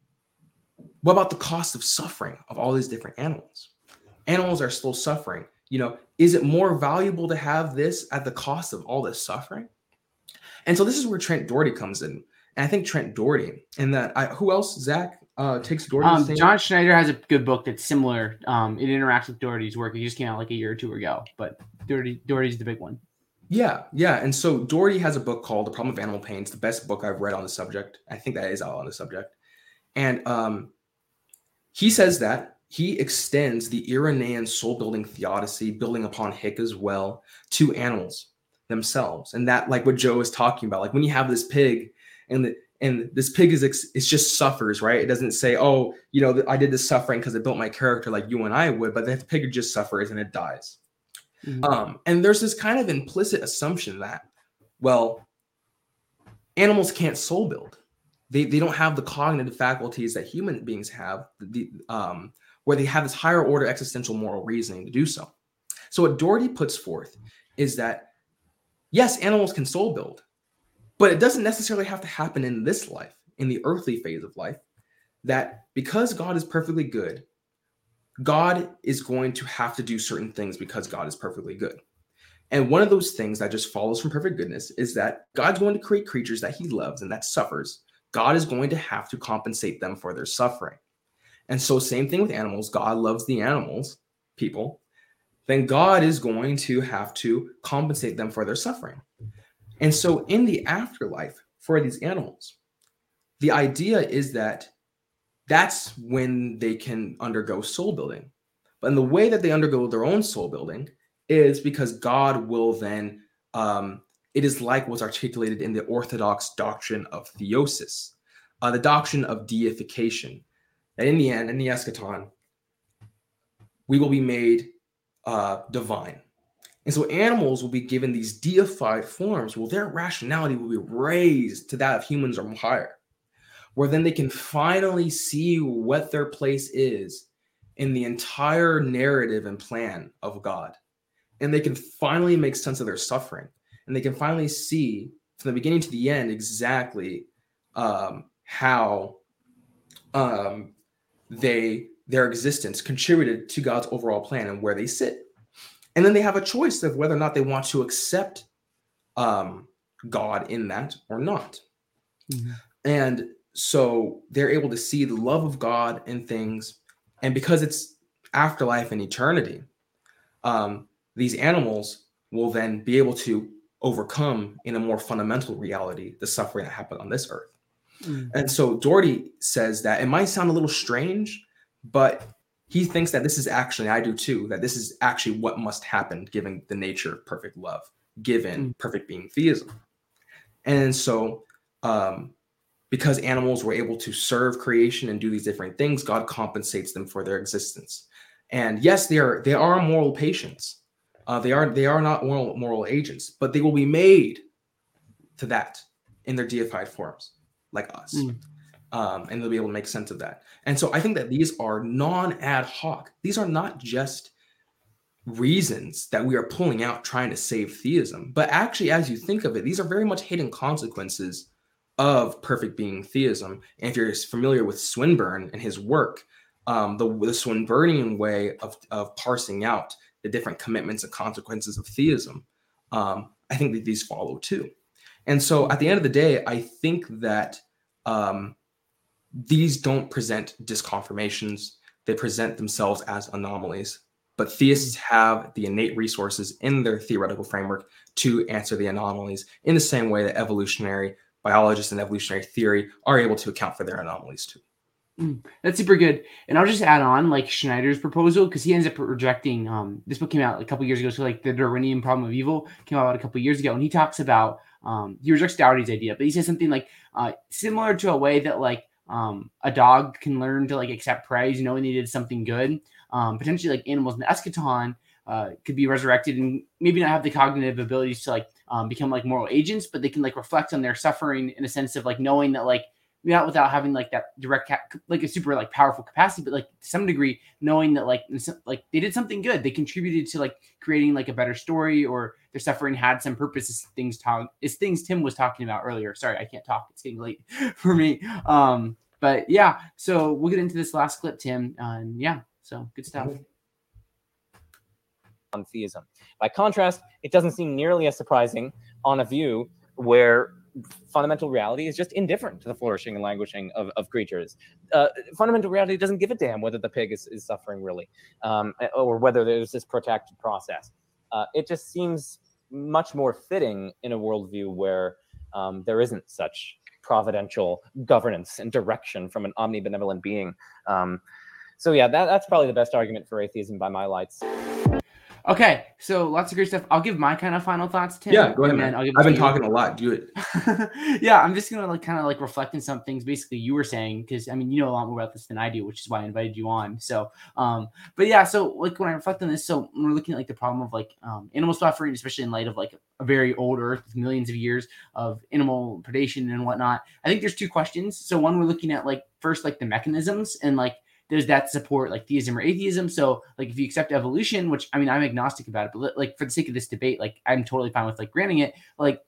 what about the cost of suffering of all these different animals? Animals are still suffering. You know, is it more valuable to have this at the cost of all this suffering? And so this is where Trent Dougherty comes in. And I think Trent Dougherty and that I, who else, Zach, uh, takes Dougherty? Um, John Schneider has a good book that's similar. Um, it interacts with Dougherty's work. It just came out like a year or two ago, but Dougherty, Dougherty's the big one. Yeah, yeah. And so Dougherty has a book called The Problem of Animal Pain. It's the best book I've read on the subject. I think that is out on the subject. And um, he says that he extends the Irenaean soul building theodicy, building upon Hick as well, to animals themselves. And that, like what Joe is talking about, like when you have this pig and the, and this pig is it's just suffers, right? It doesn't say, oh, you know, I did this suffering because it built my character like you and I would, but the pig just suffers and it dies. Mm-hmm. Um, and there's this kind of implicit assumption that, well, animals can't soul build. They, they don't have the cognitive faculties that human beings have, the, um, where they have this higher order existential moral reasoning to do so. So what Dougherty puts forth is that yes, animals can soul build, but it doesn't necessarily have to happen in this life, in the earthly phase of life. That because God is perfectly good, God is going to have to do certain things because God is perfectly good. And one of those things that just follows from perfect goodness is that God's going to create creatures that he loves and that suffers. God is going to have to compensate them for their suffering. And so, same thing with animals. God loves the animals, people. Then God is going to have to compensate them for their suffering. And so, in the afterlife for these animals, the idea is that that's when they can undergo soul building. But in the way that they undergo their own soul building is because God will then, um, it is like what's articulated in the Orthodox doctrine of theosis, uh, the doctrine of deification. That in the end, in the eschaton, we will be made uh, divine. And so animals will be given these deified forms. Well, their rationality will be raised to that of humans or higher, where then they can finally see what their place is in the entire narrative and plan of God. And they can finally make sense of their suffering. And they can finally see from the beginning to the end exactly um, how um, they their existence contributed to God's overall plan and where they sit. And then they have a choice of whether or not they want to accept um, God in that or not. Mm-hmm. And so they're able to see the love of God in things. And because it's afterlife and eternity, um, these animals will then be able to overcome in a more fundamental reality the suffering that happened on this earth. Mm-hmm. And so Dougherty says that it might sound a little strange, but he thinks that this is actually i do too that this is actually what must happen given the nature of perfect love given mm. perfect being theism. And so um, because animals were able to serve creation and do these different things god compensates them for their existence. And yes they are they are moral patients. Uh, they are they are not moral moral agents but they will be made to that in their deified forms like us. Mm um, and they'll be able to make sense of that. And so I think that these are non ad hoc. These are not just reasons that we are pulling out trying to save theism, but actually, as you think of it, these are very much hidden consequences of perfect being theism. And if you're familiar with Swinburne and his work, um, the, the Swinburnian way of, of parsing out the different commitments and consequences of theism, um, I think that these follow too. And so at the end of the day, I think that um, these don't present disconfirmations. They present themselves as anomalies but theists have the innate resources in their theoretical framework to answer the anomalies in the same way that evolutionary biologists and evolutionary theory are able to account for their anomalies too. Mm, that's super good. And I'll just add on like Schneider's proposal because he ends up rejecting. Um, this book came out a couple years ago, so like the Darwinian problem of evil came out a couple years ago, and he talks about um, he rejects Dougherty's idea, but he says something like uh, similar to a way that like um, a dog can learn to like accept praise, knowing they did something good. Um, potentially, like animals in the eschaton uh, could be resurrected and maybe not have the cognitive abilities to like um, become like moral agents, but they can like reflect on their suffering in a sense of like knowing that like not without having like that direct like a super like powerful capacity but like to some degree knowing that like like they did something good. They contributed to like creating like a better story or their suffering had some purpose as things is things tim was talking about earlier. Sorry i can't talk. It's getting late for me. Um but yeah. So we'll get into this last clip tim and yeah. So good stuff. On theism by contrast it doesn't seem nearly as surprising on a view where fundamental reality is just indifferent to the flourishing and languishing of, of creatures. Uh, fundamental reality doesn't give a damn whether the pig is, is suffering really um, or whether there's this protracted process. Uh, it just seems much more fitting in a worldview where um, there isn't such providential governance and direction from an omnibenevolent being. Um, so yeah, that, that's probably the best argument for atheism by my lights. Okay, so lots of great stuff. I'll give my kind of final thoughts, Tim. Yeah, go ahead, man. Give I've been talking a lot. Do it. yeah, I'm just gonna like kind of like reflect on some things. Basically, you were saying because I mean you know a lot more about this than I do, which is why I invited you on. So, um, but yeah, so like when I reflect on this, so when we're looking at like the problem of like um, animal suffering, especially in light of like a very old Earth with millions of years of animal predation and whatnot, I think there's two questions. So one, we're looking at like first like the mechanisms and like there's that support like theism or atheism. So like if you accept evolution, which I mean I'm agnostic about it, but like for the sake of this debate, like I'm totally fine with like granting it. Like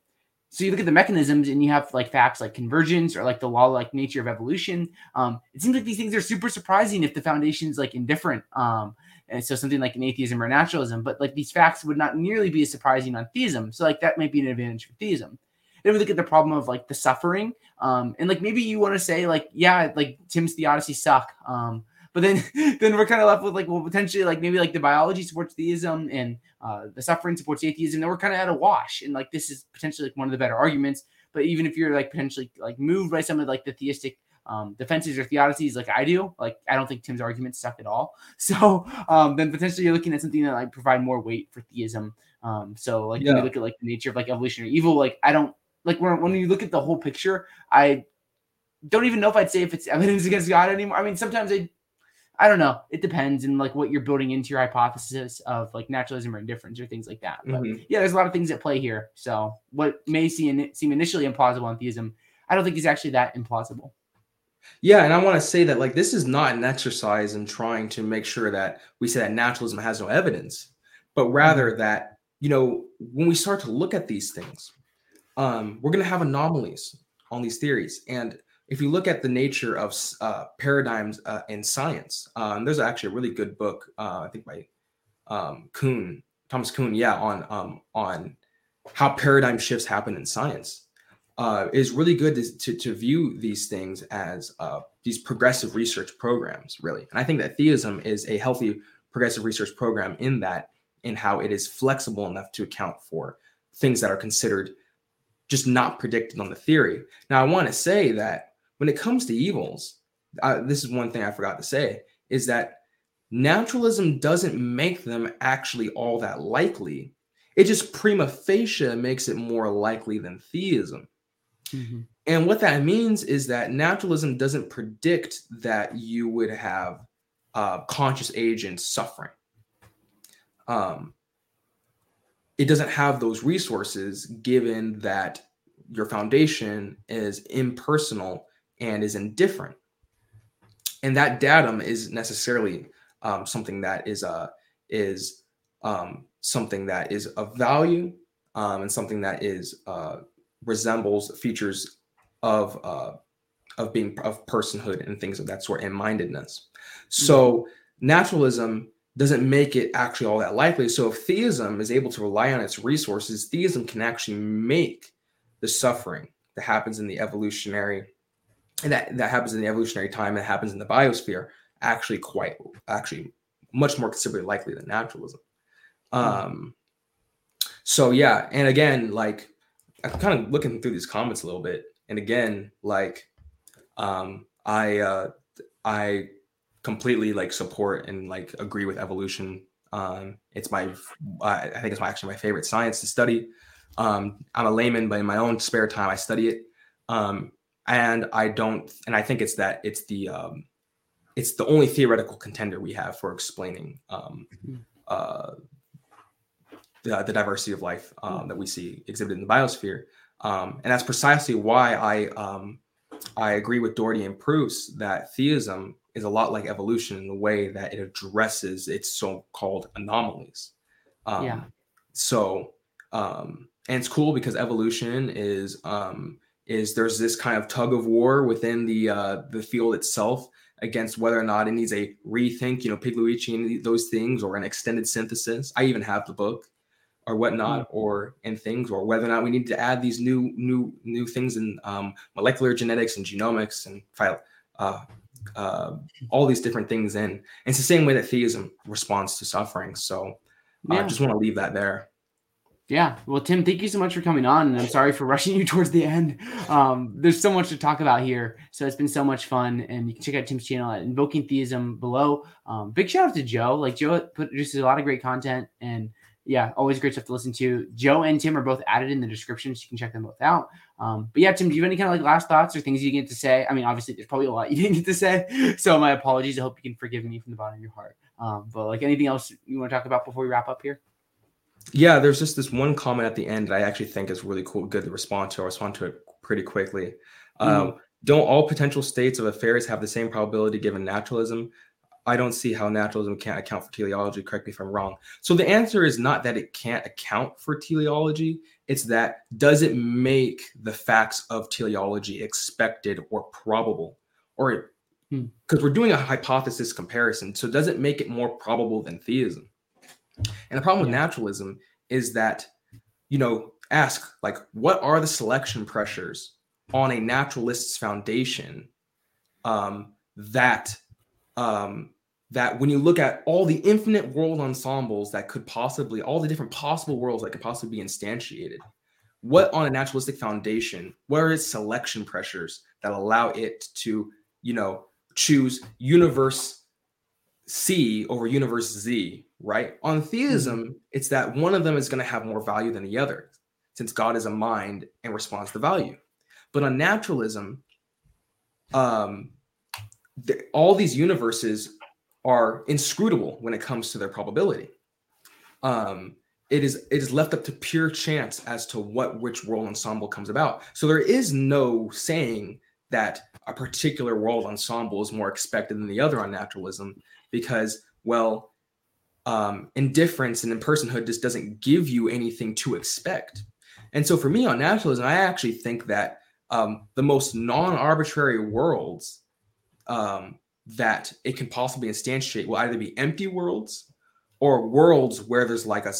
so you look at the mechanisms and you have like facts like convergence or like the law like nature of evolution. Um, it seems like these things are super surprising if the foundation's like indifferent. Um, and so something like an atheism or naturalism, but like these facts would not nearly be as surprising on theism. So like that might be an advantage for theism. Then we look at the problem of like the suffering. Um, and like maybe you want to say like, yeah, like Tim's theodicy suck. Um, but then then we're kind of left with like well potentially like maybe like the biology supports theism and uh, the suffering supports atheism then we're kind of at a wash and like this is potentially like one of the better arguments but even if you're like potentially like moved by some of like the theistic um, defenses or theodicies like I do. Like I don't think Tim's arguments suck at all. So um, then potentially you're looking at something that like provide more weight for theism. Um, so like yeah. when you look at like the nature of like evolutionary evil, like I don't like when when you look at the whole picture, I don't even know if I'd say if it's evidence against God anymore. I mean, sometimes I I don't know. It depends and like what you're building into your hypothesis of like naturalism or indifference or things like that. But mm-hmm. yeah, there's a lot of things at play here. So what may seem seem initially implausible on theism, I don't think is actually that implausible. Yeah, and I want to say that like this is not an exercise in trying to make sure that we say that naturalism has no evidence, but rather mm-hmm. that you know when we start to look at these things, um, we're going to have anomalies on these theories, and if you look at the nature of uh, paradigms uh, in science, um, there's actually a really good book, uh, I think by um, Kuhn, Thomas Kuhn, yeah, on um, on how paradigm shifts happen in science. Uh, is really good to, to, to, view these things as uh, these progressive research programs, really. And I think that theism is a healthy progressive research program in that, in how it is flexible enough to account for things that are considered just not predicted on the theory. Now, I want to say that when it comes to evils, uh, this is one thing I forgot to say is that naturalism doesn't make them actually all that likely. It just prima facie makes it more likely than theism. Mm-hmm. And what that means is that naturalism doesn't predict that you would have uh, conscious agents suffering. Um, it doesn't have those resources given that your foundation is impersonal and is indifferent. And that datum is necessarily um, something that is uh, is um, something that is of value um, and something that is uh, resembles features of uh, of being of personhood and things of that sort and mindedness. So mm-hmm. naturalism doesn't make it actually all that likely. So if theism is able to rely on its resources, theism can actually make the suffering that happens in the evolutionary and that that happens in the evolutionary time that happens in the biosphere actually quite actually much more considerably likely than naturalism. Um, so yeah, and again, like I'm kind of looking through these comments a little bit, and again, like um, I uh, I completely like support and like agree with evolution. Um, it's my I think it's my actually my favorite science to study. Um, I'm a layman, but in my own spare time, I study it. Um, and I don't, and I think it's that it's the um, it's the only theoretical contender we have for explaining um, mm-hmm. uh, the, the diversity of life um, that we see exhibited in the biosphere. Um, and that's precisely why I um, I agree with Dougherty and Pruss that theism is a lot like evolution in the way that it addresses its so-called anomalies. Um, yeah. So, um, and it's cool because evolution is um, is there's this kind of tug of war within the uh, the field itself against whether or not it needs a rethink, you know, Pigliucci and those things, or an extended synthesis. I even have the book or whatnot, mm-hmm. or and things, or whether or not we need to add these new new new things in um, molecular genetics and genomics and file uh, uh, all these different things in. And it's the same way that theism responds to suffering. So I uh, just want to leave that there. Yeah. Well, Tim, thank you so much for coming on. And I'm sorry for rushing you towards the end. Um, there's so much to talk about here. So it's been so much fun. And you can check out Tim's channel at Invoking Theism below. Um, big shout out to Joe. Like, Joe produces a lot of great content. And yeah, always great stuff to listen to. Joe and Tim are both added in the description, so you can check them both out. Um, but yeah, Tim, do you have any kind of like last thoughts or things you get to say? I mean, obviously, there's probably a lot you didn't get to say, so my apologies. I hope you can forgive me from the bottom of your heart. Um, but like anything else you want to talk about before we wrap up here? Yeah, there's just this one comment at the end that I actually think is really cool, good to respond to. I'll respond to it pretty quickly. Mm-hmm. Um, don't all potential states of affairs have the same probability given naturalism? I don't see how naturalism can't account for teleology. Correct me if I'm wrong. So the answer is not that it can't account for teleology. It's that does it make the facts of teleology expected or probable? Or because hmm. we're doing a hypothesis comparison. So does it make it more probable than theism? And the problem with naturalism is that, you know, ask like, what are the selection pressures on a naturalist's foundation um, that um, that when you look at all the infinite world ensembles that could possibly, all the different possible worlds that could possibly be instantiated, what on a naturalistic foundation, what are its selection pressures that allow it to, you know, choose universe C over universe Z, right? On theism, mm-hmm. it's that one of them is going to have more value than the other, since God is a mind and responds to value. But on naturalism, um, the, all these universes are inscrutable when it comes to their probability. Um, it is it is left up to pure chance as to what which world ensemble comes about. So there is no saying that a particular world ensemble is more expected than the other on naturalism because well um, indifference and impersonhood just doesn't give you anything to expect. And so for me on naturalism, I actually think that um, the most non-arbitrary worlds um, that it can possibly instantiate will either be empty worlds or worlds where there's like a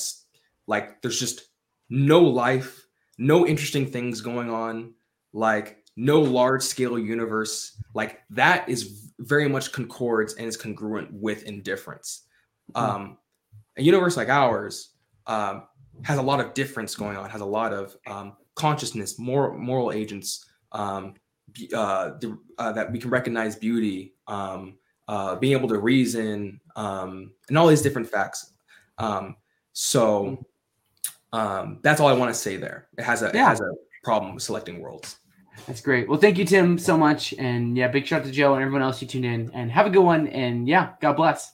like there's just no life, no interesting things going on, like no large scale universe. Like that is very much concords and is congruent with indifference. Mm-hmm. Um, a universe like ours um, has a lot of difference going on, has a lot of um, consciousness, more moral agents, um, uh, the, uh, that we can recognize beauty, um, uh, being able to reason, um, and all these different facts. Um, so um, that's all I want to say there. It has a yeah. it has a problem with selecting worlds. That's great. Well, thank you, Tim, so much. And yeah, big shout out to Joe and everyone else who tuned in. And have a good one. And yeah, God bless.